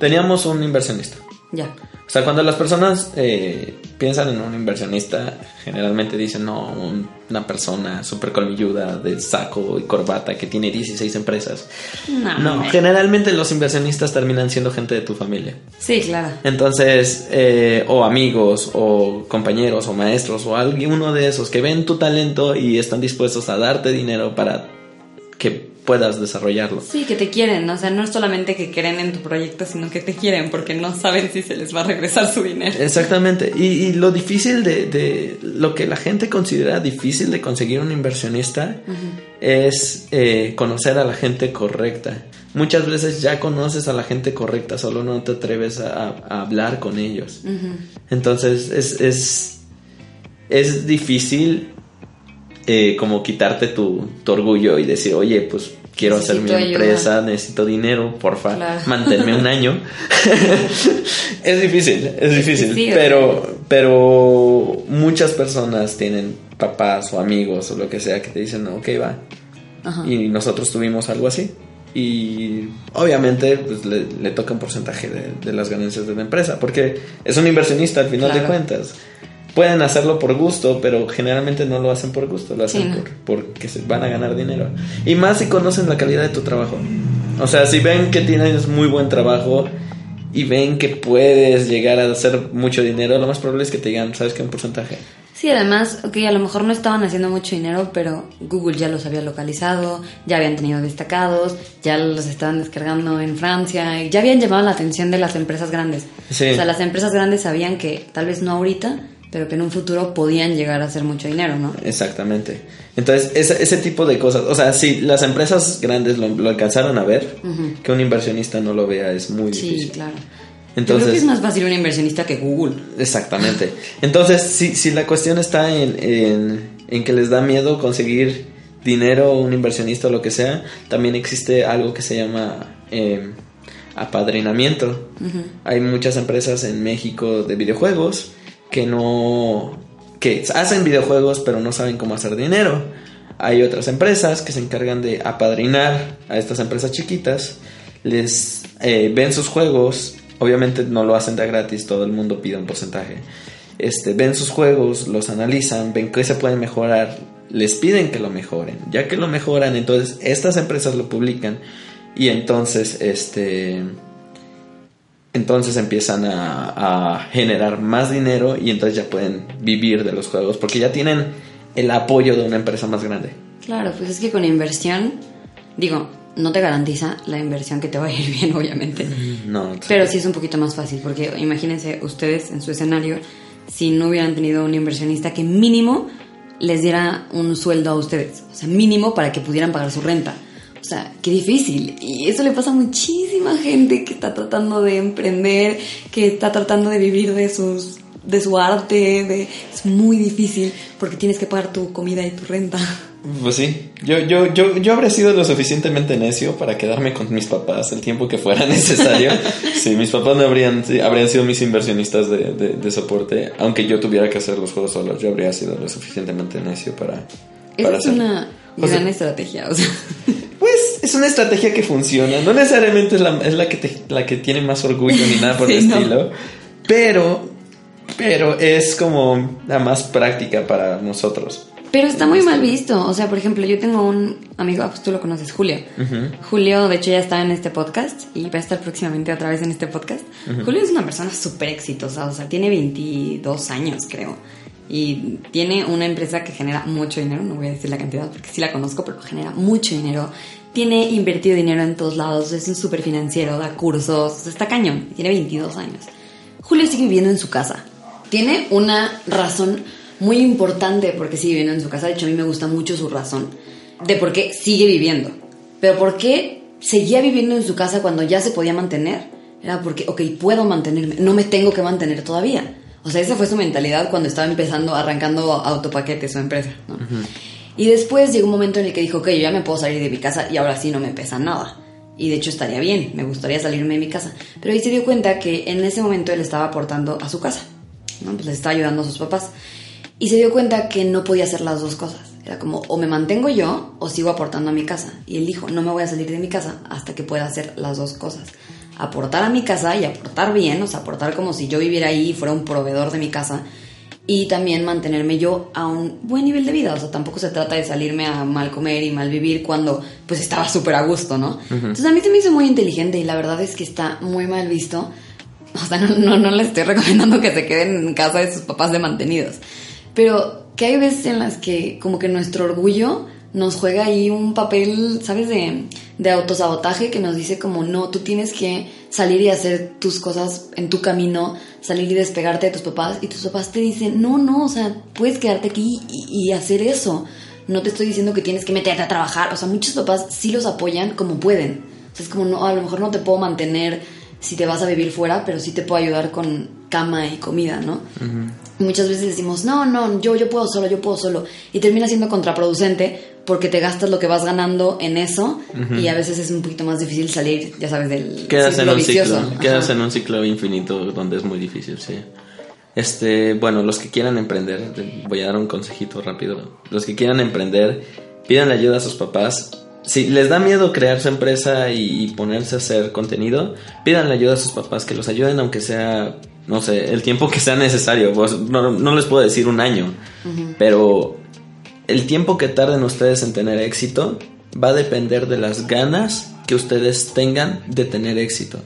teníamos un inversionista. Ya. O sea, cuando las personas eh, piensan en un inversionista, generalmente dicen, no, un- una persona súper colmilluda de saco y corbata que tiene 16 empresas. No. No, generalmente los inversionistas terminan siendo gente de tu familia. Sí, claro. Entonces, eh, o amigos, o compañeros, o maestros, o alguno de esos que ven tu talento y están dispuestos a darte dinero para que puedas desarrollarlo. Sí, que te quieren, o sea, no es solamente que creen en tu proyecto, sino que te quieren porque no saben si se les va a regresar su dinero. Exactamente. Y, y lo difícil de, de- lo que la gente considera difícil de conseguir un inversionista es eh, conocer a la gente correcta. Muchas veces ya conoces a la gente correcta, solo no te atreves a, a hablar con ellos. Entonces es, es, es difícil eh, como quitarte tu, tu orgullo y decir, oye, pues quiero hacer mi ayuda. empresa, necesito dinero, porfa, Claro. manténme un año. <laughs> es difícil, es difícil, Sí, pero, pero muchas personas tienen papás o amigos o lo que sea que te dicen, ok, va. Ajá. Y nosotros tuvimos algo así. Y obviamente pues, le, le toca un porcentaje de, de las ganancias de la empresa, porque es un inversionista al final de cuentas. Pueden hacerlo por gusto, pero generalmente no lo hacen por gusto, lo hacen Sí, ¿no? por, porque se van a ganar dinero. Y más si conocen la calidad de tu trabajo. O sea, si ven que tienes muy buen trabajo y ven que puedes llegar a hacer mucho dinero, lo más probable es que te digan, ¿sabes qué? Un porcentaje. Sí, además, ok, a lo mejor no estaban haciendo mucho dinero, pero Google ya los había localizado, ya habían tenido destacados, ya los estaban descargando en Francia, y ya habían llamado la atención de las empresas grandes. Sí. O sea, las empresas grandes sabían que tal vez no ahorita, pero que en un futuro podían llegar a hacer mucho dinero, ¿no? Exactamente. Entonces, ese, ese tipo de cosas, o sea, si las empresas grandes lo, lo alcanzaron a ver, que un inversionista no lo vea es muy Sí, difícil. claro. Entonces, Yo creo que es más fácil un inversionista que Google. Exactamente. Entonces, si, si la cuestión está en, en, en que les da miedo conseguir dinero, un inversionista o lo que sea, también existe algo que se llama eh, apadrinamiento. Hay muchas empresas en México de videojuegos que no que hacen videojuegos pero no saben cómo hacer dinero. Hay otras empresas que se encargan de apadrinar a estas empresas chiquitas, les eh, ven sus juegos, obviamente no lo hacen de gratis, todo el mundo pide un porcentaje. Este, ven sus juegos, los analizan, ven qué se pueden mejorar, les piden que lo mejoren. Ya que lo mejoran, entonces estas empresas lo publican y entonces este entonces empiezan a, a generar más dinero y entonces ya pueden vivir de los juegos porque ya tienen el apoyo de una empresa más grande. Claro, pues es que con inversión, digo, no te garantiza la inversión que te va a ir <laughs> bien, obviamente. No, Pero sí es un poquito más fácil, porque imagínense ustedes en su escenario, si no hubieran tenido un inversionista que mínimo les diera un sueldo a ustedes, o sea, mínimo para que pudieran pagar su renta. O sea, qué difícil. Y eso le pasa a muchísima gente que está tratando de emprender, que está tratando de vivir de sus de su arte, de, es muy difícil porque tienes que pagar tu comida y tu renta. Pues sí, yo, yo, yo, yo habría sido lo suficientemente necio para quedarme con mis papás el tiempo que fuera <laughs> necesario. sí, mis papás no habrían, habrían sido mis inversionistas de, de, soporte, aunque yo tuviera que hacer los juegos solos, yo habría sido lo suficientemente necio para... para es una gran estrategia, o sea. Es una estrategia que funciona, no necesariamente es la, es la, que, la que tiene más orgullo ni nada por <laughs> el estilo, pero, pero es como la más práctica para nosotros. Pero está muy mal visto. O sea, por ejemplo, yo tengo un amigo, ah, pues tú lo conoces, Julio. Julio, de hecho, ya está en este podcast y va a estar próximamente otra vez en este podcast. Julio es una persona súper exitosa, o sea, tiene 22 años, creo. Y tiene una empresa que genera mucho dinero, no voy a decir la cantidad porque sí la conozco, pero genera mucho dinero. Tiene invertido dinero en todos lados, es un súper financiero, da cursos, está cañón, tiene 22 años. Julio sigue viviendo en su casa. Tiene una razón muy importante porque sigue viviendo en su casa. De hecho, a mí me gusta mucho su razón de por qué sigue viviendo. Pero por qué seguía viviendo en su casa cuando ya se podía mantener. Era porque, ok, puedo mantenerme, no me tengo que mantener todavía. O sea, esa fue su mentalidad cuando estaba empezando, arrancando autopaquete su empresa. Y después llegó un momento en el que dijo, ok, yo ya me puedo salir de mi casa y ahora sí no me pesa nada. Y de hecho estaría bien, me gustaría salirme de mi casa. Pero ahí se dio cuenta que en ese momento él estaba aportando a su casa. ¿no? Pues le estaba ayudando a sus papás. Y se dio cuenta que no podía hacer las dos cosas. Era como, o me mantengo yo o sigo aportando a mi casa. Y él dijo, no me voy a salir de mi casa hasta que pueda hacer las dos cosas. Aportar a mi casa y aportar bien, o sea, aportar como si yo viviera ahí y fuera un proveedor de mi casa. Y también mantenerme yo a un buen nivel de vida. O sea, tampoco se trata de salirme a mal comer y mal vivir cuando pues estaba súper a gusto, ¿no? Entonces a mí se me hizo muy inteligente y la verdad es que está muy mal visto. O sea, no, no, no le estoy <laughs> recomendando que se queden en casa de sus papás de mantenidos pero que hay veces en las que como que nuestro orgullo nos juega ahí un papel, ¿sabes? De, de autosabotaje que nos dice como, no, tú tienes que salir y hacer tus cosas en tu camino, salir y despegarte de tus papás, y tus papás te dicen, no, no, o sea, puedes quedarte aquí y, hacer eso. No te estoy diciendo que tienes que meterte a trabajar. O sea, muchos papás sí los apoyan como pueden. O sea, es como, no, a lo mejor no te puedo mantener si te vas a vivir fuera, pero sí te puedo ayudar con cama y comida, ¿no? Muchas veces decimos, no, no, yo, yo puedo solo, yo puedo solo. Y termina siendo contraproducente porque te gastas lo que vas ganando en eso y a veces es un poquito más difícil salir, ya sabes, del quedas ciclo en un vicioso. Ciclo, quedas en un ciclo infinito donde es muy difícil, sí. Este, bueno, los que quieran emprender, voy a dar un consejito rápido. Los que quieran emprender, pidan ayuda a sus papás. Si les da miedo crear su empresa y, ponerse a hacer contenido, pidan ayuda a sus papás que los ayuden aunque sea no sé, el tiempo que sea necesario. Pues, no, les puedo decir un año, pero el tiempo que tarden ustedes en tener éxito va a depender de las ganas que ustedes tengan de tener éxito.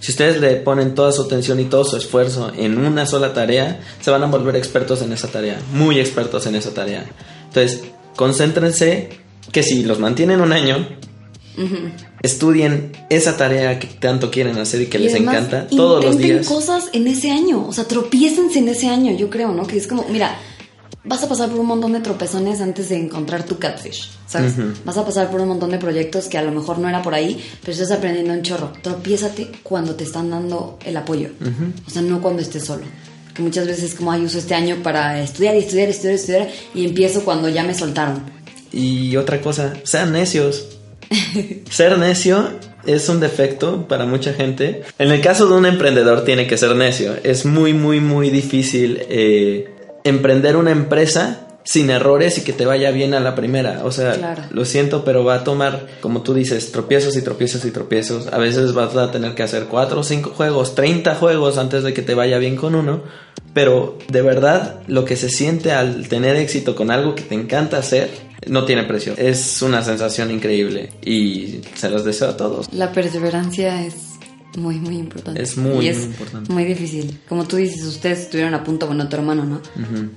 Si ustedes le ponen toda su atención y todo su esfuerzo en una sola tarea, se van a volver expertos en esa tarea, muy expertos en esa tarea. Entonces, concéntrense que si los mantienen un año, Estudien esa tarea que tanto quieren hacer y que les encanta todos los días. cosas en ese año, o sea, tropiécense en ese año, yo creo, ¿no? Que es como, mira, vas a pasar por un montón de tropezones antes de encontrar tu catfish, ¿sabes? Vas a pasar por un montón de proyectos que a lo mejor no era por ahí, pero estás aprendiendo un chorro. Tropiézate cuando te están dando el apoyo, o sea, no cuando estés solo. Que muchas veces es como, ay, uso este año para estudiar y estudiar, estudiar, estudiar, y empiezo cuando ya me soltaron. Y otra cosa, sean necios. ser necio es un defecto para mucha gente. En el caso de un emprendedor tiene que ser necio. Es muy, muy, muy difícil eh, emprender una empresa sin errores y que te vaya bien a la primera. O sea, lo siento, pero va a tomar, como tú dices, tropiezos y tropiezos y tropiezos. A veces vas a tener que hacer cuatro o cinco juegos, 30 juegos antes de que te vaya bien con uno. Pero de verdad, lo que se siente al tener éxito con algo que te encanta hacer no tiene precio. Es una sensación increíble y se los deseo a todos. La perseverancia es muy, muy importante. Es muy, muy importante. Muy difícil. Como tú dices, ustedes estuvieron a punto, bueno, tu hermano, ¿no?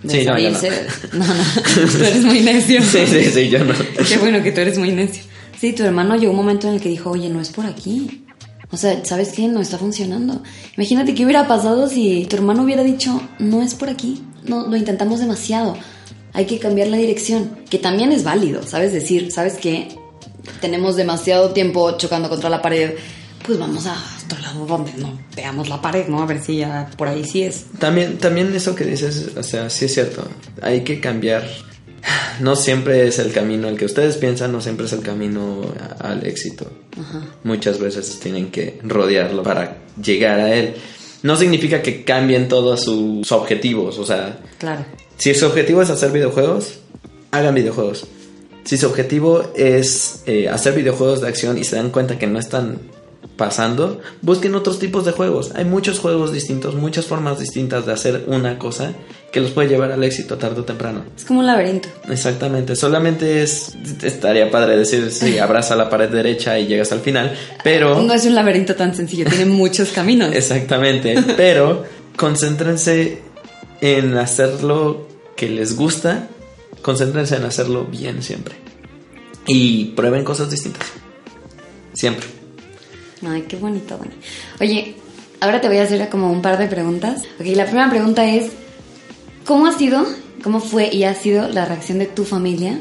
sí, no, no. <laughs> no, no, tú eres muy necio. sí, sí, sí, yo no. Qué bueno que tú eres muy necio. Sí, tu hermano llegó un momento en el que dijo, oye, no es por aquí. O sea, ¿sabes qué? No está funcionando. Imagínate qué hubiera pasado si tu hermano hubiera dicho, no es por aquí. No, lo intentamos demasiado hay que cambiar la dirección, que también es válido, ¿sabes? Decir, ¿sabes qué? Tenemos demasiado tiempo chocando contra la pared, pues vamos a otro lado donde no veamos la pared, ¿no? A ver si ya por ahí sí es. También, también eso que dices, o sea, sí es cierto. Hay que cambiar. No siempre es el camino el que ustedes piensan, no siempre es el camino a- al éxito. Muchas veces tienen que rodearlo para llegar a él. No significa que cambien todos sus objetivos, o sea, Claro. si su objetivo es hacer videojuegos, hagan videojuegos. Si su objetivo es eh, hacer videojuegos de acción y se dan cuenta que no están pasando, busquen otros tipos de juegos. Hay muchos juegos distintos, muchas formas distintas de hacer una cosa que los puede llevar al éxito tarde o temprano. Es como un laberinto. Exactamente, solamente es estaría padre decir si <laughs> abraza la pared derecha y llegas al final, pero No es un laberinto tan sencillo, tiene <laughs> muchos caminos. Exactamente, pero <laughs> concéntrense en hacerlo que les gusta, concéntrense en hacerlo bien siempre. Y prueben cosas distintas. Siempre. Ay, qué bonito, Dani. Oye, ahora te voy a hacer como un par de preguntas. Ok, la primera pregunta es, ¿cómo ha sido, cómo fue y ha sido la reacción de tu familia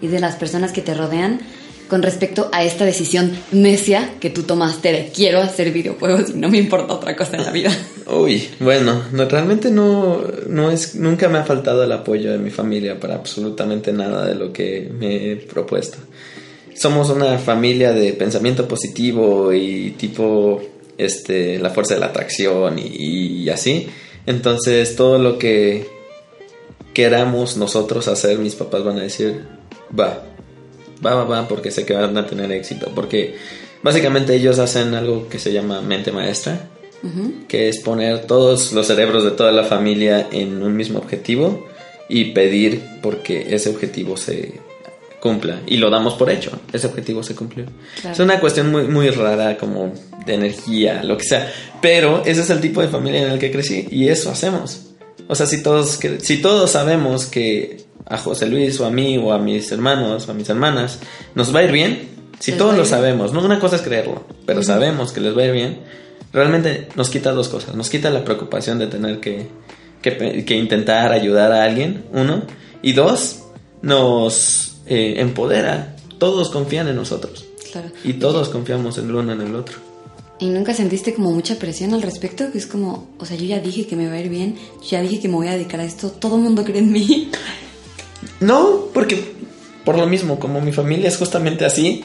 y de las personas que te rodean con respecto a esta decisión necia que tú tomaste de quiero hacer videojuegos y no me importa otra cosa en la vida? <laughs> Uy, bueno, no, realmente no, no es, nunca me ha faltado el apoyo de mi familia para absolutamente nada de lo que me he propuesto. Somos una familia de pensamiento positivo y tipo, este, la fuerza de la atracción y, y así. Entonces todo lo que queramos nosotros hacer, mis papás van a decir, va, va, va, va, porque sé que van a tener éxito. Porque básicamente ellos hacen algo que se llama mente maestra que es poner todos los cerebros de toda la familia en un mismo objetivo y pedir porque ese objetivo se cumpla y lo damos por hecho, ese objetivo se cumplió. Claro. Es una cuestión muy muy rara como de energía, lo que sea, pero ese es el tipo de familia en el que crecí y eso hacemos. O sea, si todos si todos sabemos que a José Luis o a mí o a mis hermanos o a mis hermanas nos va a ir bien, si Les todos lo sabemos, no una cosa es creerlo, pero sabemos que les va a ir bien, realmente nos quita dos cosas. Nos quita la preocupación de tener que, que, que intentar ayudar a alguien, uno, y dos, nos eh, empodera. Todos confían en nosotros Claro. y todos confiamos el uno en el otro. ¿Y nunca sentiste como mucha presión al respecto? Que es como, o sea, yo ya dije que me va a ir bien, ya dije que me voy a dedicar a esto, todo el mundo cree en mí. No, porque por lo mismo, como mi familia es justamente así,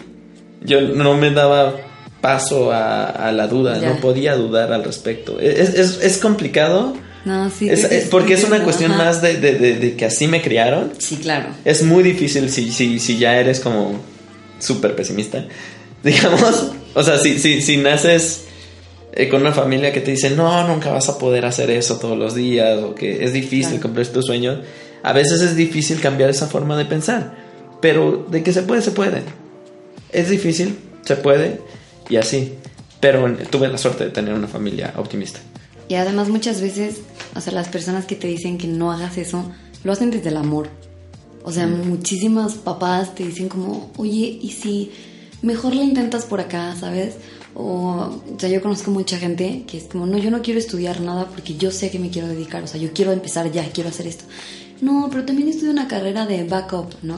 yo no me daba paso a, a la duda, Ya. no podía dudar al respecto. Es, es, es complicado. No, sí. es- es- porque es una cuestión ajá. más de, de- de- de que así me criaron. Sí, claro. Es muy difícil si, si, si ya eres como súper pesimista, <laughs> digamos. O sea, si, si, si naces eh, con una familia que te dice, no, nunca vas a poder hacer eso todos los días, o que es difícil Claro. cumplir tus sueños, a veces es difícil cambiar esa forma de pensar. Pero de que se puede, se puede. Es difícil, se puede, y así. Pero tuve la suerte de tener una familia optimista. Y además muchas veces, o sea, las personas que te dicen que no hagas eso, lo hacen desde el amor. O sea, muchísimos papás te dicen como, oye, ¿y si mejor le intentas por acá, sabes? O, o sea, yo conozco mucha gente que es como, no, yo no quiero estudiar nada porque yo sé que me quiero dedicar, o sea, yo quiero empezar ya, quiero hacer esto. No, pero también estudia una carrera de backup, ¿no?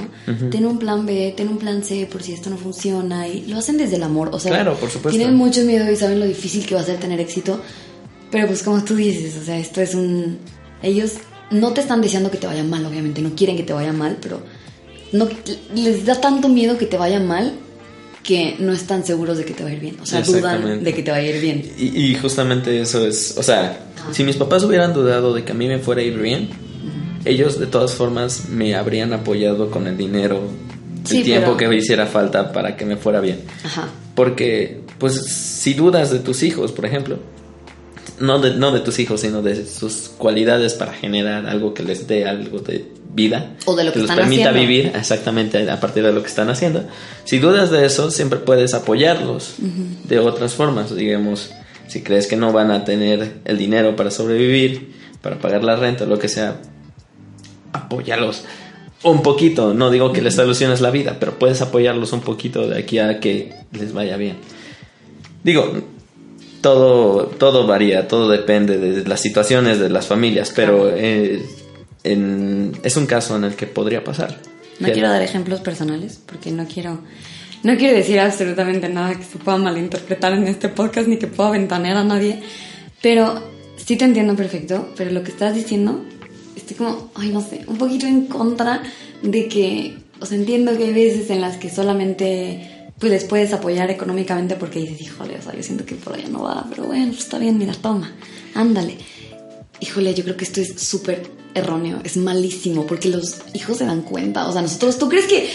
Ten un plan B, ten un plan C por si esto no funciona y lo hacen desde el amor, o sea, Claro, por supuesto. tienen mucho miedo y saben lo difícil que va a ser tener éxito, pero pues como tú dices, o sea, esto es un... Ellos no te están deseando que te vaya mal, obviamente, no quieren que te vaya mal, pero no les da tanto miedo que te vaya mal que no están seguros de que te va a ir bien. O sea, dudan de que te va a ir bien. Y, y justamente eso es, o sea, si mis papás hubieran dudado de que a mí me fuera a ir bien, ellos de todas formas me habrían apoyado con el dinero, Sí, el tiempo pero- que me hiciera falta para que me fuera bien. Ajá. Porque, pues, si dudas de tus hijos, por ejemplo, no de, no de tus hijos, sino de sus cualidades para generar algo que les dé algo de vida. O de lo que les están permita haciendo. vivir exactamente a partir de lo que están haciendo. Si dudas de eso, siempre puedes apoyarlos de otras formas. Digamos, si crees que no van a tener el dinero para sobrevivir, para pagar la renta, lo que sea, apóyalos un poquito. No digo que les soluciones la vida, pero puedes apoyarlos un poquito de aquí a que les vaya bien. Digo, todo, todo varía, todo depende de las situaciones de las familias, pero eh, en- es un caso en el que podría pasar. No quiero dar ejemplos personales porque no quiero No quiero decir absolutamente nada que se pueda malinterpretar en este podcast ni que pueda ventanear a nadie, pero sí te entiendo perfecto, pero lo que estás diciendo, estoy como, ay, no sé, un poquito en contra de que, o sea, entiendo que hay veces en las que solamente pues les puedes apoyar económicamente porque dices, híjole, o sea, yo siento que por allá no va, pero bueno, pues está bien, mira, toma, ándale. Híjole, yo creo que esto es súper erróneo, es malísimo, porque los hijos se dan cuenta, o sea, nosotros, ¿tú crees que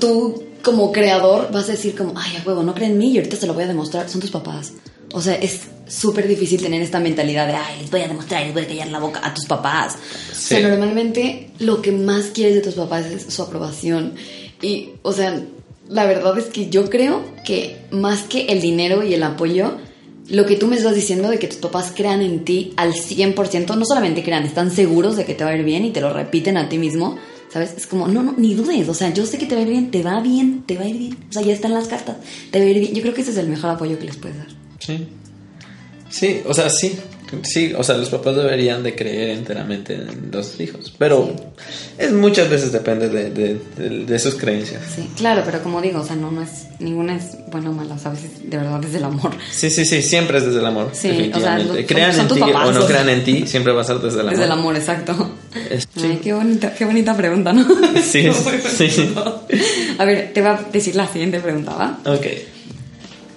tú como creador vas a decir como, ay, a huevo, no creen en mí y ahorita se lo voy a demostrar, son tus papás. O sea, es súper difícil tener esta mentalidad de, ay, les voy a demostrar, les voy a callar la boca a tus papás. O sea, normalmente lo que más quieres de tus papás es su aprobación. Y, o sea, la verdad es que yo creo que más que el dinero y el apoyo, lo que tú me estás diciendo de que tus papás crean en ti al 100%, no solamente crean, están seguros de que te va a ir bien y te lo repiten a ti mismo, ¿sabes? Es como, no, no, ni dudes, o sea, yo sé que te va a ir bien, te va bien, te va a ir bien, o sea, ya están las cartas, te va a ir bien. Yo creo que ese es el mejor apoyo que les puedes dar. Sí. Sí, o sea, sí. Sí, o sea, los papás deberían de creer enteramente en los hijos, pero es muchas veces depende de, de, de, sus creencias. Sí, claro, pero como digo, o sea, no, no es, ninguna es buena o mala, a veces de verdad es el amor. Sí, sí, sí, siempre es desde el amor, sí, definitivamente. O sea, crean en ti o no crean en ti, siempre va a ser desde el amor. Desde el amor, exacto. Ay, qué bonita, qué bonita pregunta, ¿no? <laughs> Sí, <laughs> sí. A ver, te voy a decir la siguiente pregunta, ¿va? Ok.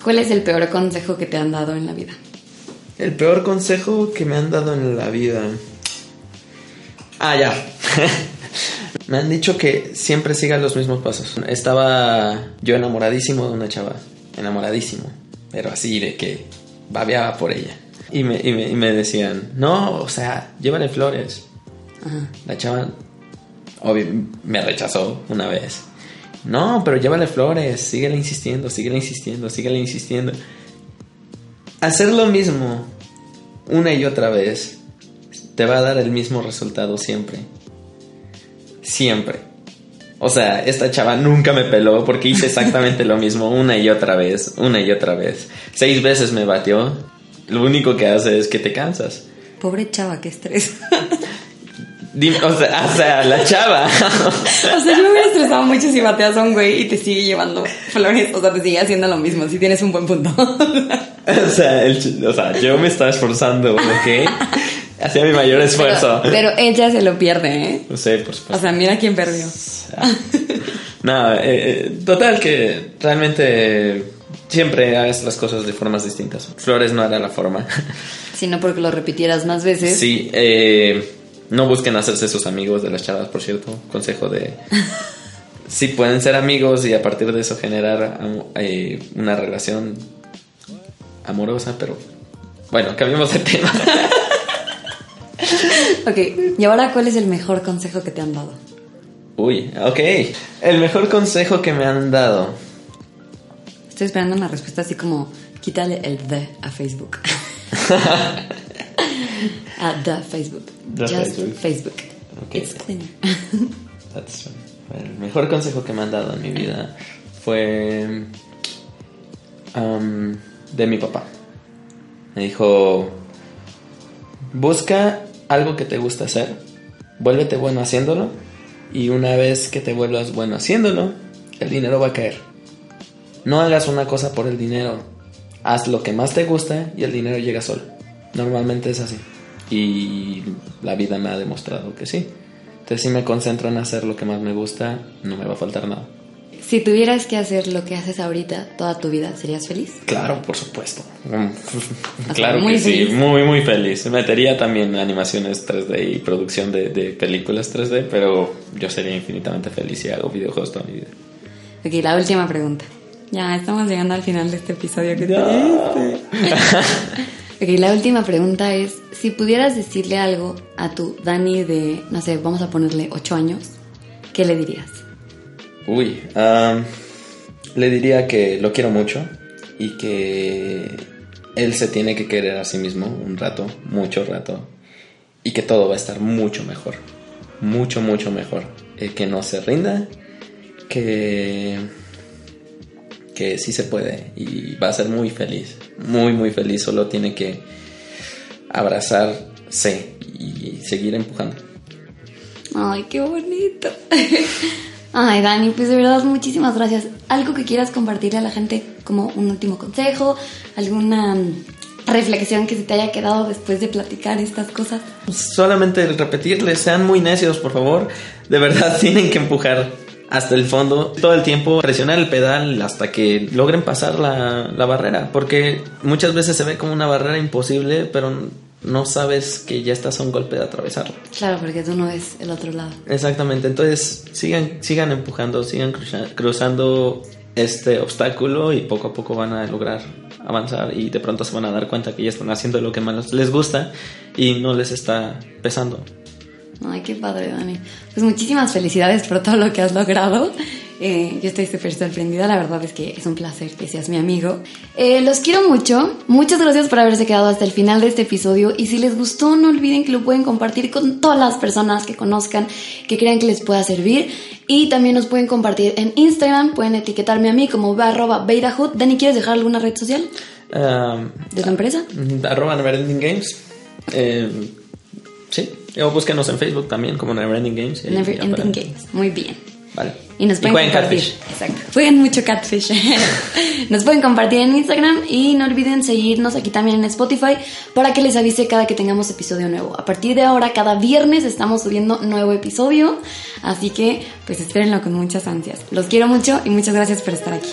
¿Cuál es el peor consejo que te han dado en la vida? El peor consejo que me han dado en la vida. Ah, ya. <laughs> me han dicho que siempre siga los mismos pasos. Estaba yo enamoradísimo de una chava. Enamoradísimo. Pero así de que babeaba por ella. Y me, y me, decían, no, o sea, llévale flores. La chava obvio, me rechazó una vez. No, pero llévale flores, síguele insistiendo, síguele insistiendo, síguele insistiendo hacer lo mismo una y otra vez te va a dar el mismo resultado siempre. Siempre. O sea, esta chava nunca me peló porque hice exactamente lo mismo una y otra vez, una y otra vez. Seis veces me batió. Lo único que hace es que te cansas. Pobre chava, qué estrés. <laughs> o, sea, o sea, la chava. o sea, yo me hubiera estresado mucho si bateas a un güey y te sigue llevando flores. O sea, te sigue haciendo lo mismo, si tienes un buen punto. <laughs> o, sea, o sea, yo me estaba esforzando, ¿ok? Hacía mi mayor esfuerzo. Pero, ella se lo pierde, ¿eh? No sé, por supuesto. O sea, mira quién perdió. Nada, eh, eh, total que realmente siempre hagas las cosas de formas distintas. Flores no era la forma. Sino porque lo repitieras más veces. Sí, eh no busquen hacerse sus amigos de las chavas, por cierto. Consejo de... <laughs> sí pueden ser amigos y a partir de eso generar eh, una relación amorosa, pero bueno, cambiemos de tema. <laughs> ok, y ahora cuál es el mejor consejo que te han dado? Uy, ok. El mejor consejo que me han dado. Estoy esperando una respuesta así como quítale el de a Facebook. <laughs> a the Facebook. Just Facebook. It's cleaner. <laughs> That's El mejor consejo que me han dado en mi vida fue um, de mi papá. Me dijo, busca algo que te gusta hacer, vuélvete bueno haciéndolo y una vez que te vuelvas bueno haciéndolo, el dinero va a caer. No hagas una cosa por el dinero, haz lo que más te gusta y el dinero llega solo. Normalmente es así. Y la vida me ha demostrado que sí. Entonces si me concentro en hacer lo que más me gusta, no me va a faltar nada. Si tuvieras que hacer lo que haces ahorita toda tu vida, ¿serías feliz? Claro, por supuesto. <laughs> claro que sí, muy, muy feliz. Metería también animaciones 3D y producción de, películas 3D, pero yo sería infinitamente feliz si hago videojuegos toda mi vida. Ok, la última pregunta. Ya, estamos llegando al final de este episodio que te <laughs> Ok, la última pregunta es, si pudieras decirle algo a tu Dani de, no sé, vamos a ponerle 8 años, ¿qué le dirías? Uy, le diría que lo quiero mucho y que él se tiene que querer a sí mismo un rato, mucho rato, y que todo va a estar mucho mejor, mucho, mucho mejor. Eh, que no se rinda, que que sí se puede y va a ser muy feliz, muy, muy feliz. Solo tiene que abrazarse y seguir empujando. Ay, qué bonito. <laughs> Ay, Dani, pues de verdad muchísimas gracias. ¿Algo que quieras compartirle a la gente como un último consejo? ¿Alguna mm, reflexión que se te haya quedado después de platicar estas cosas? Solamente repetirles, sean muy necios, por favor. De verdad <laughs> tienen que empujar hasta el fondo, todo el tiempo presionar el pedal hasta que logren pasar la, la barrera, porque muchas veces se ve como una barrera imposible, pero no sabes que ya estás a un golpe de atravesarlo. Claro, porque tú no ves el otro lado. Exactamente, entonces sigan, sigan empujando, sigan cruzando este obstáculo y poco a poco van a lograr avanzar y de pronto se van a dar cuenta que ya están haciendo lo que más les gusta y no les está pesando. Ay, qué padre, Dani. Pues muchísimas felicidades por todo lo que has logrado. Eh, yo estoy súper sorprendida, la verdad es que es un placer que seas mi amigo. Eh, los quiero mucho, muchas gracias por haberse quedado hasta el final de este episodio y si les gustó no olviden que lo pueden compartir con todas las personas que conozcan, que crean que les pueda servir y también nos pueden compartir en Instagram, pueden etiquetarme a mí como arroba. Dani, ¿quieres dejar alguna red social? Um, ¿De tu empresa? Arroba Neverending Games. Eh, sí, o búsquenos en Facebook también como Neverending Games. Neverending Games, muy bien. Vale. Y nos pueden compartir. Catfish. Exacto. Jueguen mucho catfish. <laughs> nos pueden compartir en Instagram y no olviden seguirnos aquí también en Spotify para que les avise cada que tengamos episodio nuevo. A partir de ahora, cada viernes estamos subiendo nuevo episodio. Así que, pues espérenlo con muchas ansias. Los quiero mucho y muchas gracias por estar aquí.